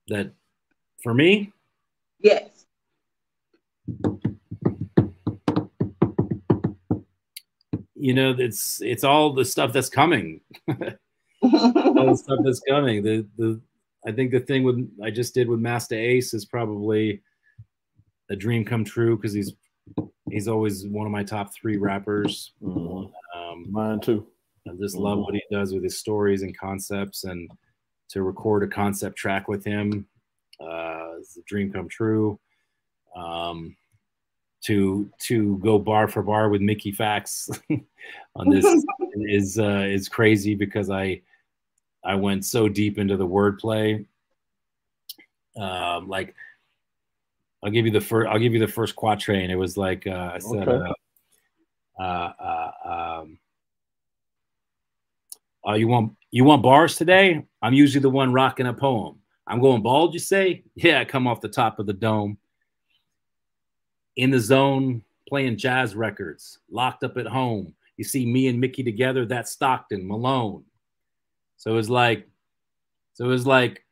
that for me. Yes. You know, it's it's all the stuff that's coming. all the stuff that's coming. The the I think the thing with I just did with Masta Ace is probably a dream come true because he's he's always one of my top three rappers. Mm-hmm. Um, Mine too. I just mm-hmm. love what he does with his stories and concepts, and to record a concept track with him uh, is a dream come true. Um, to to go bar for bar with Mickey Factz on this is uh, is crazy because I I went so deep into the wordplay. Um, like I'll give you the first. I'll give you the first quatrain. It was like uh, I said. Okay. Uh, uh, uh, um, uh, you want you want bars today? I'm usually the one rocking a poem. I'm going bald, you say? Yeah, I come off the top of the dome. In the zone, playing jazz records, locked up at home. You see me and Mickey together, that's Stockton, Malone. So it was like, so it was like,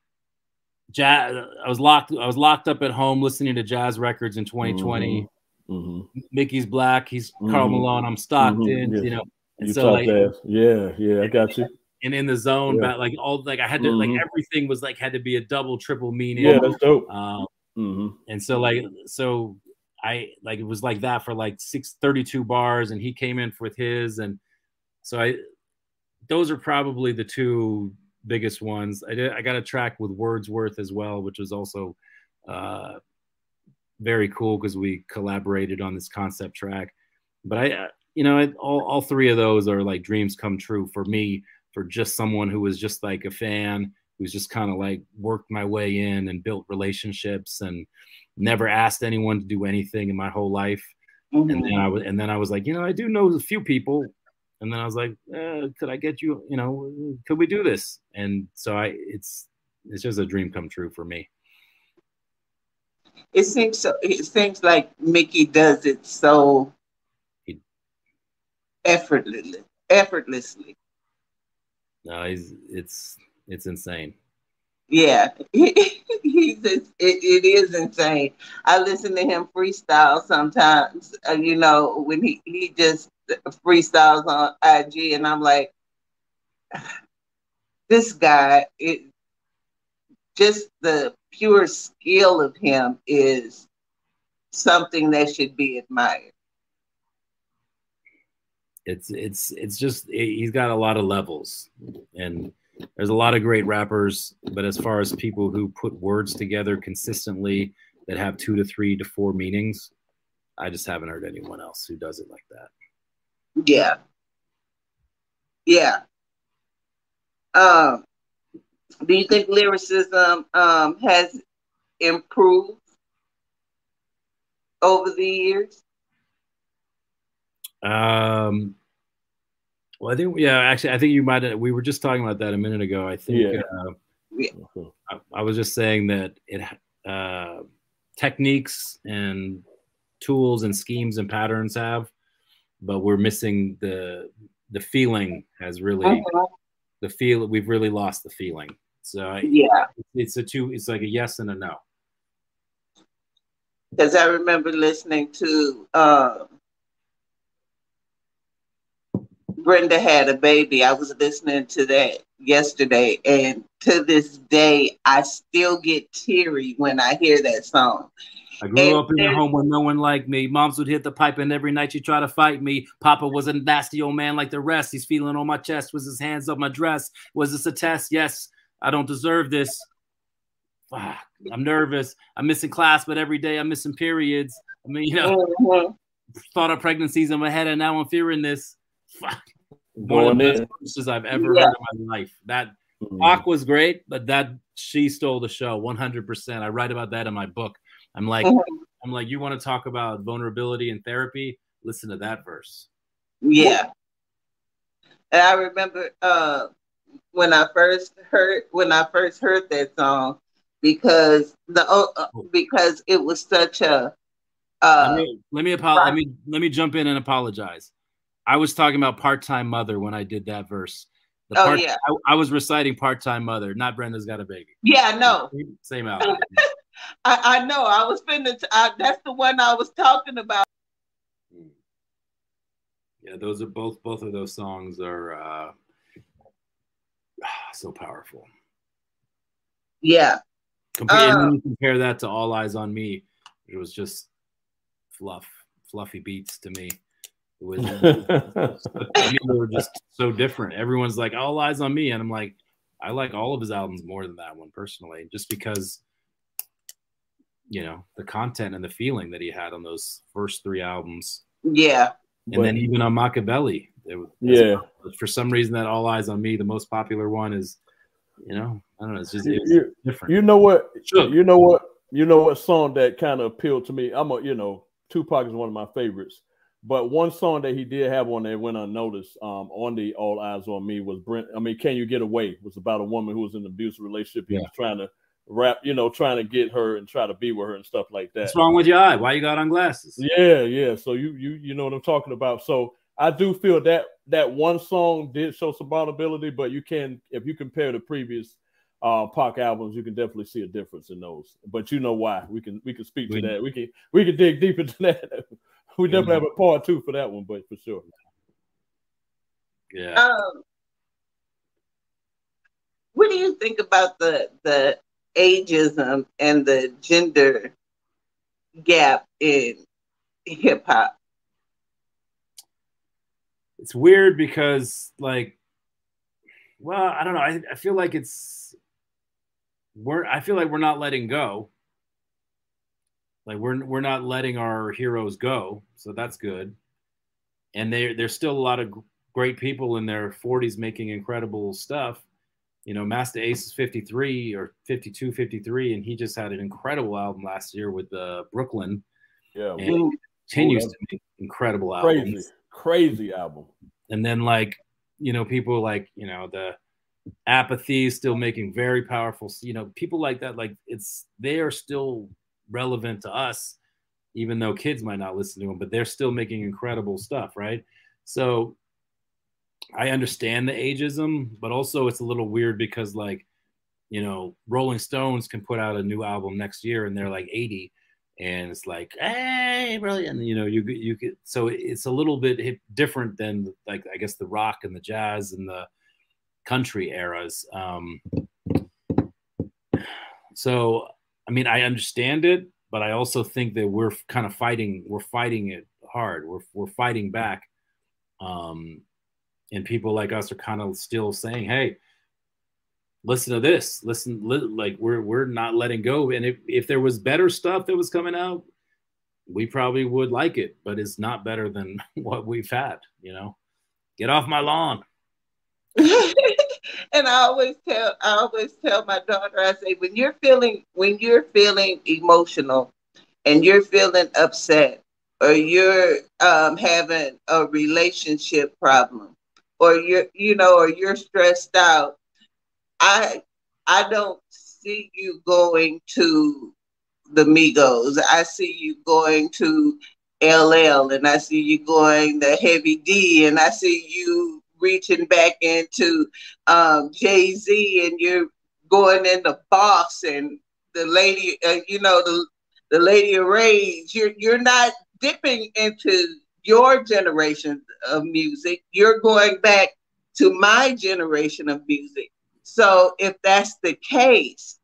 jazz. I was locked. I was locked up at home listening to jazz records in 2020. Mm-hmm. Mm-hmm. Mickey's black. He's mm-hmm. Karl Malone. I'm Stockton. Mm-hmm. You know. And you so like, yeah, yeah, I got you. And in the zone, yeah. but like all like I had to like mm-hmm. everything was like had to be a double, triple meaning. Yeah, that's dope. Um, mm-hmm. and so like so I like it was like that for like six thirty two bars, and he came in with his, and so I those are probably the two biggest ones. I did I got a track with Wordsworth as well, which was also uh, very cool because we collaborated on this concept track. But I, uh, you know, all all three of those are like dreams come true for me. For just someone who was just like a fan, who's just kind of like worked my way in and built relationships and never asked anyone to do anything in my whole life. Mm-hmm. And then I was, and then I was like, you know, I do know a few people and then I was like, eh, could I get you? You know, could we do this? And so I, it's it's just a dream come true for me. It seems so. It seems like Mickey does it so effortlessly. Effortlessly. No, he's it's it's insane. Yeah, he's it, it is insane. I listen to him freestyle sometimes. Uh, you know, when he he just freestyles on IG, and I'm like, this guy, it just the pure skill of him is something that should be admired. It's it's it's just he's got a lot of levels, and there's a lot of great rappers, but as far as people who put words together consistently that have two to three to four meanings, I just haven't heard anyone else who does it like that. Yeah. Yeah. Um, do you think lyricism um, has improved over the years? Um, well, I think yeah, actually, I think you might. We were just talking about that a minute ago. I think yeah. Uh, yeah. I, I, was just saying that it uh, techniques and tools and schemes and patterns have, but we're missing the the feeling has really uh-huh. the feel we've really lost the feeling. So yeah, it's a two. It's like a yes and a no. Because I remember listening to uh, Brenda had a baby. I was listening to that yesterday, and to this day, I still get teary when I hear that song. I grew and up in a home where no one liked me. Moms would hit the pipe, and every night she tried to fight me. Papa was a nasty old man like the rest. He's feeling on my chest, was his hands up my dress. Was this a test? Yes, I don't deserve this. Fuck, I'm nervous. I'm missing class, but every day I'm missing periods. I mean, you know, mm-hmm. thought of pregnancies in my head, and now I'm fearing this. Fuck. One of the best verses I've ever yeah. heard in my life. That mm-hmm. was great, but that she stole the show 100%. I write about that in my book. I'm like, mm-hmm. I'm like, you want to talk about vulnerability and therapy? Listen to that verse. Yeah. And I remember uh, when I first heard when I first heard that song because the uh, uh because it was such a uh, let me let me, apo- let me let me jump in and apologize. I was talking about part time mother when I did that verse. The oh part, yeah, I, I, was reciting part time mother, not Brenda's got a baby. Yeah, no, same album. I, I know. I was finna. T- I, that's the one I was talking about. Hmm. Yeah, those are both. Both of those songs are uh, so powerful. Yeah. Compare, um, you compare that to All Eyes on Me, it was just fluff, fluffy beats to me. It was, I mean, they were just so different. Everyone's like, all eyes on me. And I'm like, I like all of his albums more than that one personally, just because, you know, the content and the feeling that he had on those first three albums. Yeah. And but, then even on Machiavelli, it, yeah. For some reason, that All Eyes on Me, the most popular one, is, you know, I don't know. It's just it's you, different. You know what? Sure. You know what? You know what song that kind of appealed to me? I'm a, you know, Tupac is one of my favorites. But one song that he did have on there went unnoticed um, on the All Eyes on Me was Brent. I mean, Can You Get Away was about a woman who was in an abusive relationship. He yeah. was trying to rap, you know, trying to get her and try to be with her and stuff like that. What's wrong with your eye? Why you got on glasses? Yeah, yeah. So you you you know what I'm talking about. So I do feel that that one song did show some vulnerability, but you can if you compare the previous uh Pac albums, you can definitely see a difference in those. But you know why? We can we can speak to that. We can we can dig deep into that we definitely have a part two for that one, but for sure. Yeah. Um, what do you think about the the ageism and the gender gap in hip hop? It's weird because, like, well, I don't know. I, I feel like it's we're. I feel like we're not letting go like we're we're not letting our heroes go, so that's good. And they there's still a lot of great people in their 40s making incredible stuff. You know, Masta Ace is 53 or 52, 53, and he just had an incredible album last year with uh, Brooklyn. Yeah, continues to make incredible albums. Crazy, crazy album. And then like you know people like you know the apathy still making very powerful you know people like that like it's they are still relevant to us, even though kids might not listen to them, but they're still making incredible stuff, right? So I understand the ageism, but also it's a little weird because like, you know, Rolling Stones can put out a new album next year and they're like 80 and it's like, hey, brilliant. You know, you you get so it's a little bit different than like I guess the rock and the jazz and the country eras. Um, so I mean, I understand it, but I also think that we're kind of fighting. We're fighting it hard. We're we're fighting back, um, and people like us are kind of still saying, "Hey, listen to this. Listen, li- like we're we're not letting go." And if if there was better stuff that was coming out, we probably would like it, but it's not better than what we've had. You know, get off my lawn. and I always tell I always tell my daughter, I say, when you're feeling when you're feeling emotional and you're feeling upset or you're um, having a relationship problem or you're you know or you're stressed out, I I don't see you going to the Migos. I see you going to LL and I see you going the Heavy D and I see you reaching back into um, Jay Z and you're going into Boss and the lady, uh, you know, the the Lady of Rage. You're you're not dipping into your generation of music. You're going back to my generation of music. So if that's the case,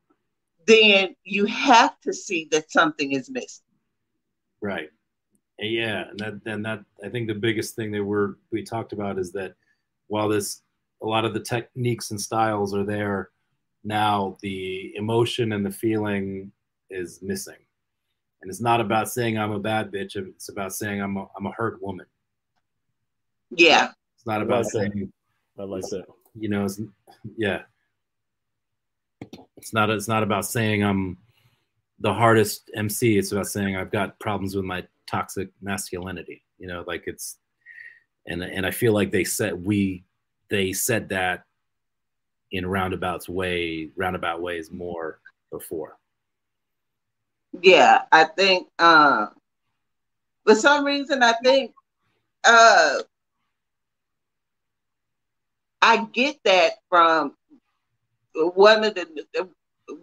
then you have to see that something is missing. Right. Yeah, and that and that I think the biggest thing that we're we talked about is that while this a lot of the techniques and styles are there now the emotion and the feeling is missing. And it's not about saying i'm a bad bitch it's about saying i'm a, I'm a hurt woman. Yeah. It's not about I like saying that. i like that you know it's, yeah. It's not it's not about saying i'm the hardest mc it's about saying i've got problems with my toxic masculinity. You know like it's and and I feel like they said we they said that in roundabouts way roundabout ways more before. Yeah, I think uh, for some reason I think uh, I get that from one of the, the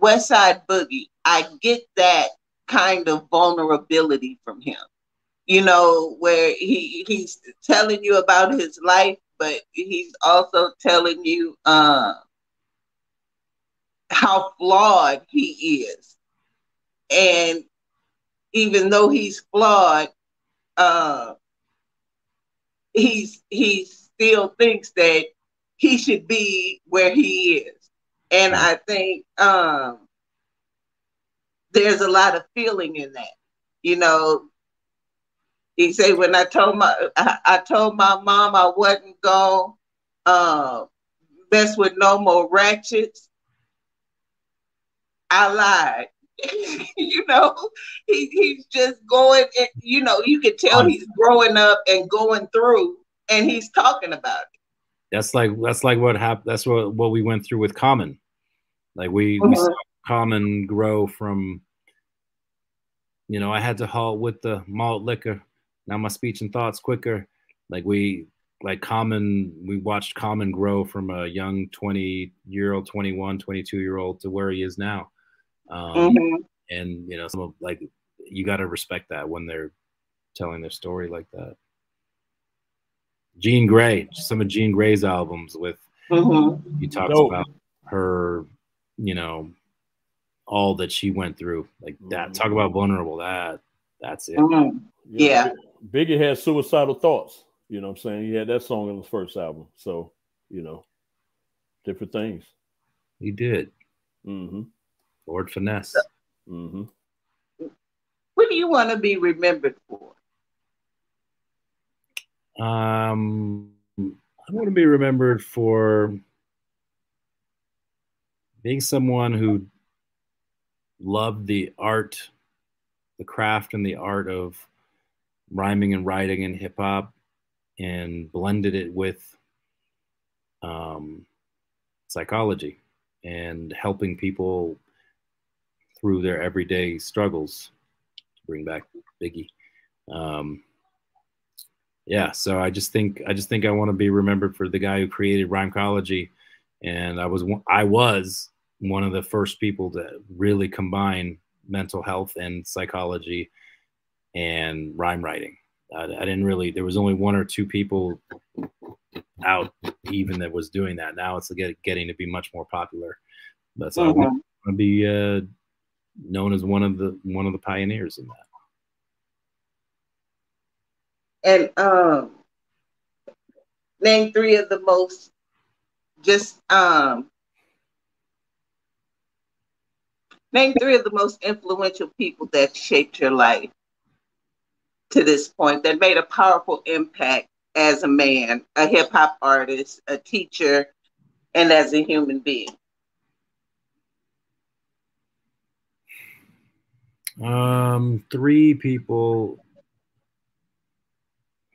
Westside Boogie. I get that kind of vulnerability from him you know, where he he's telling you about his life, but he's also telling you uh, how flawed he is. And even though he's flawed, uh, he's he still thinks that he should be where he is. And I think um, there's a lot of feeling in that. You know, he said, when I told my I, I told my mom I wasn't to uh, mess with no more ratchets, I lied. you know, he, he's just going, and, you know, you can tell he's growing up and going through, and he's talking about it. That's like that's like what happened. That's what what we went through with Common. Like we, we uh-huh. saw Common grow from. You know, I had to haul with the malt liquor now my speech and thoughts quicker. Like we like common we watched common grow from a young 20 year old 21 22 year old to where he is now um, mm-hmm. and you know some of like you got to respect that when they're telling their story like that Jean Grae some of Jean Grae's albums with mm-hmm. he talks Dope. about her you know all that she went through like that talk about vulnerable that that's it mm-hmm. yeah. yeah. Biggie had suicidal thoughts. You know what I'm saying? He had that song in his first album. So, you know, different things. He did. Mm-hmm. Lord Finesse. Mm-hmm. What do you want to be remembered for? Um, I want to be remembered for being someone who loved the art, the craft, and the art of rhyming and writing and hip hop and blended it with um, psychology and helping people through their everyday struggles. Bring back Biggie. Um, yeah, so I just think I just think I want to be remembered for the guy who created rhymecology, and I was I was one of the first people to really combine mental health and psychology and rhyme writing. I, I didn't really. There was only one or two people out even that was doing that. Now it's get, getting to be much more popular. That's so mm-hmm. I want to be uh, known as one of the one of the pioneers in that. And um, name three of the most just um, name three of the most influential people that shaped your life. To this point that made a powerful impact as a man, a hip hop artist, a teacher, and as a human being? Um, three people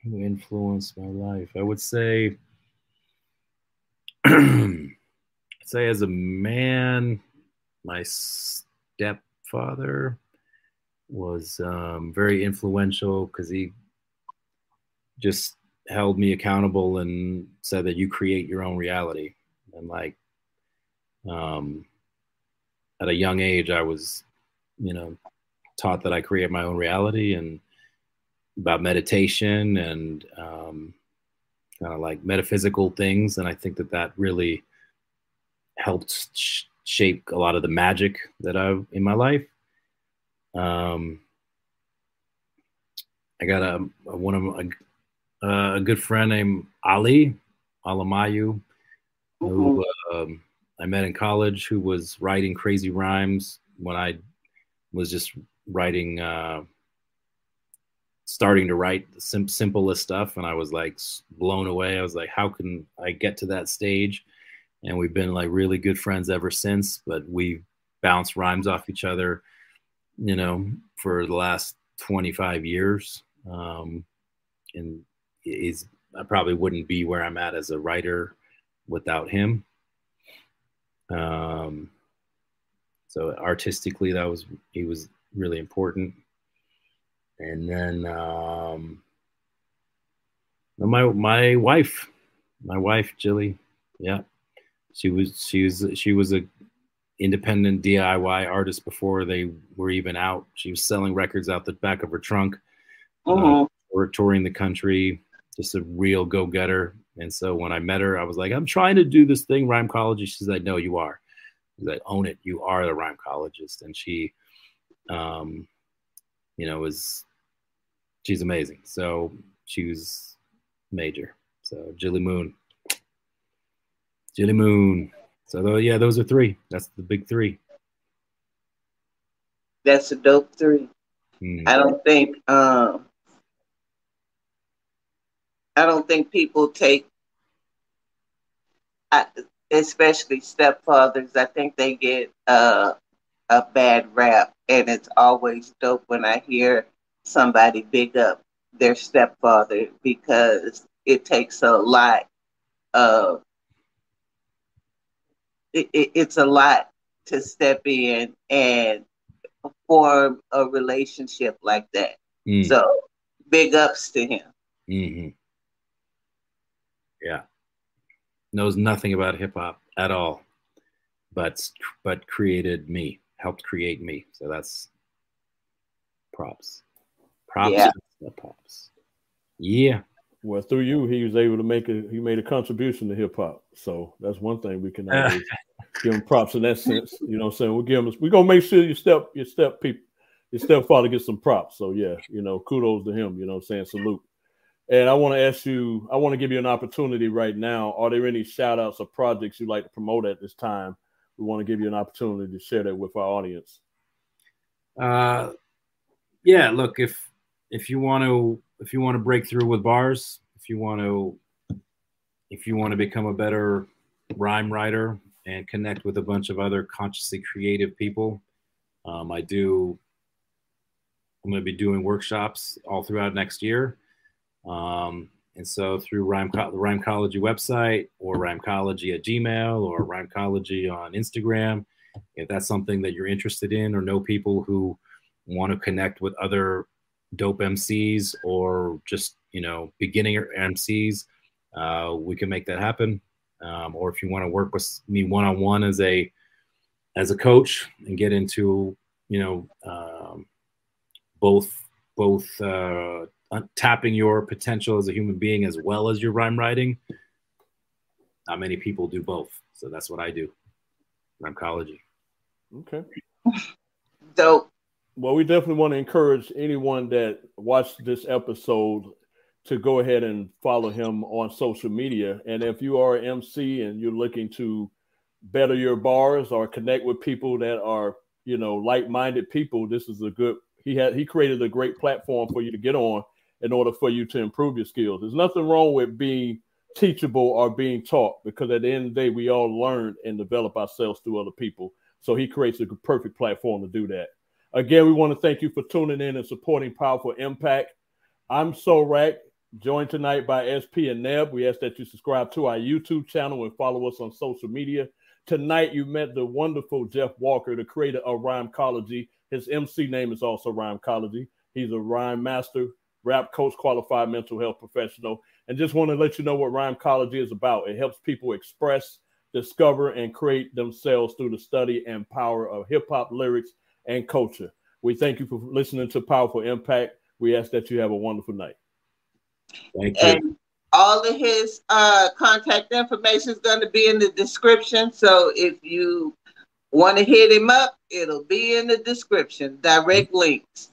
who influenced my life. I would say, say as a man, my stepfather was um, very influential because he just held me accountable and said that you create your own reality. And like, um, at a young age, I was, you know, taught that I create my own reality and about meditation and um, kind of like metaphysical things. And I think that that really helped sh- shape a lot of the magic that I've in my life. Um, I got a, a one of my, uh, a good friend named Ali Alamayu, who mm-hmm. um, I met in college, who was writing crazy rhymes when I was just writing, uh, starting to write the sim- simplest stuff, and I was like blown away. I was like, how can I get to that stage? And we've been like really good friends ever since. But we bounce rhymes off each other, you know, for the last 25 years. Um, and is I probably wouldn't be where I'm at as a writer without him. Um, so artistically, that was he was really important. And then um, my my wife, my wife Jilly, yeah, she was she was she was a independent DIY artist before they were even out. She was selling records out the back of her trunk, uh-huh. uh, or touring the country. Just a real go getter. And so when I met her, I was like, I'm trying to do this thing, rhymecology. She's like, No, you are. She's like, Own it. You are the rhymecologist. And she, um, you know, was she's amazing. So she was major. So Jilly Moon, Jilly Moon. So though, yeah, those are three. That's the big three. That's a dope three. Mm. I don't think um, I don't think people take, especially stepfathers. I think they get uh, a bad rap, and it's always dope when I hear somebody big up their stepfather because it takes a lot of it, it, it's a lot to step in and form a relationship like that. Mm. So big ups to him. Mm-hmm. Yeah. Knows nothing about hip hop at all, but but created me, helped create me. So that's props. Props. Yeah. Props. Yeah. Well, through you, he was able to make a he made a contribution to hip hop. So that's one thing we can always give him props in that sense. You know what I'm saying? We'll give him we're gonna make sure your step your step people your stepfather gets some props. So yeah, you know, kudos to him, you know what I'm saying? Salute. And I want to ask you, I want to give you an opportunity right now. Are there any shout outs or projects you'd like to promote at this time? We want to give you an opportunity to share that with our audience. Uh, yeah, look, if if you want to if you want to break through with bars, if you want to if you want to become a better rhyme writer and connect with a bunch of other consciously creative people, um, I do. I'm going to be doing workshops all throughout next year. Um, and so through Rhyme, the Rhymecology website or Rhymecology at Gmail or Rhymecology on Instagram, if that's something that you're interested in or know people who want to connect with other dope MCs or just you know beginning MCs, uh, we can make that happen. Um, or if you want to work with me one on one as a as a coach and get into you know um, both both uh, tapping your potential as a human being as well as your rhyme writing. Not many people do both, so that's what I do. Rhymecology. Okay. Dope. Well, we definitely want to encourage anyone that watched this episode to go ahead and follow him on social media. And if you are an MC and you're looking to better your bars or connect with people that are, you know, like-minded people, this is a good. He had he created a great platform for you to get on in order for you to improve your skills. There's nothing wrong with being teachable or being taught because at the end of the day, we all learn and develop ourselves through other people. So he creates a perfect platform to do that. Again, we want to thank you for tuning in and supporting Powaful Impak. I'm Sorak, joined tonight by SP and Neb. We ask that you subscribe to our YouTube channel and follow us on social media. Tonight, you met the wonderful Jeff Walker, the creator of Rhymecology. His MC name is also Rhymecology. He's a rhyme master, rap coach, qualified mental health professional. And just want to let you know what Rhymecology is about. It helps people express, discover, and create themselves through the study and power of hip hop lyrics and culture. We thank you for listening to Powaful Impak. We ask that you have a wonderful night. Thank you. And all of his uh, contact information is going to be in the description. So if you want to hit him up, it'll be in the description. Direct links.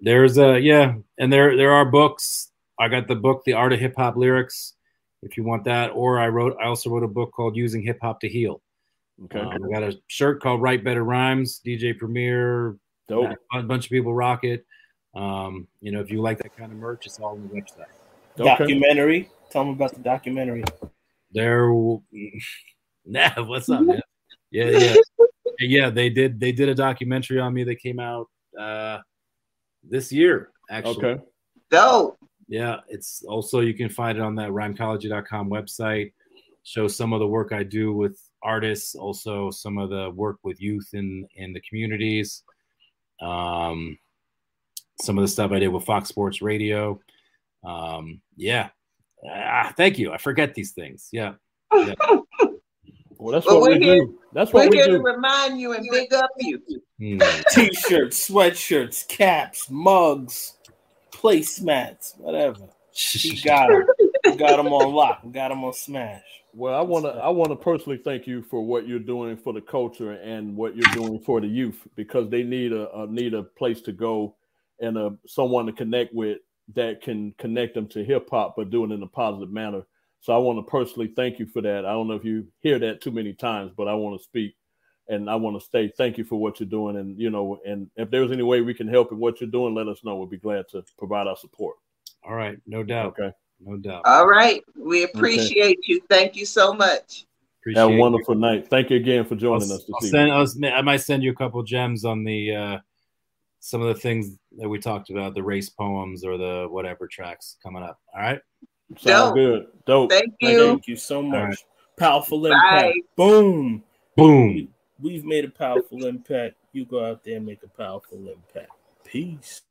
There's a yeah, and there there are books. I got the book, The Art of Hip Hop Lyrics, if you want that. Or I wrote I also wrote a book called Using Hip Hop to Heal. Okay. Um, I got a shirt called Write Better Rhymes, DJ Premier. Dope. A bunch of people rock it. Um, you know, if you like that kind of merch, it's all on the website. Okay. Documentary. Tell them about the documentary. There, nah, what's up, man? Yeah, yeah, yeah. They did. They did a documentary on me that came out uh, this year. Actually, okay. Dope. Yeah, it's also you can find it on that rhymecology.com website. Shows some of the work I do with artists, also some of the work with youth in in the communities. Um, some of the stuff I did with Fox Sports Radio. Um, yeah. Ah, thank you. I forget these things. Yeah. yeah. Well, that's what we here, do. That's what we're we here do. to remind you and big up you. Mm. T-shirts, sweatshirts, caps, mugs, placemats, whatever. We got them. We got them on lock. We got them on smash. Well, I want to I want to personally thank you for what you're doing for the culture and what you're doing for the youth because they need a, a need a place to go and a someone to connect with that can connect them to hip hop, but do it in a positive manner. So I want to personally thank you for that. I don't know if you hear that too many times, but I want to speak and I want to say thank you for what you're doing. And you know, and if there's any way we can help in what you're doing, let us know. We'll be glad to provide our support. All right, no doubt. Okay, no doubt. All right, we appreciate okay. you. Thank you so much. Appreciate Have a wonderful you. night. Thank you again for joining I'll, us. I'll send, I'll, I might send you a couple gems on the uh, some of the things that we talked about, the race poems or the whatever tracks coming up. All right. Sound good. Dope. Thank you. Thank you so much. Right. Powerful impact. Bye. Boom. Boom. We've made a powerful impact. You go out there and make a powerful impact. Peace.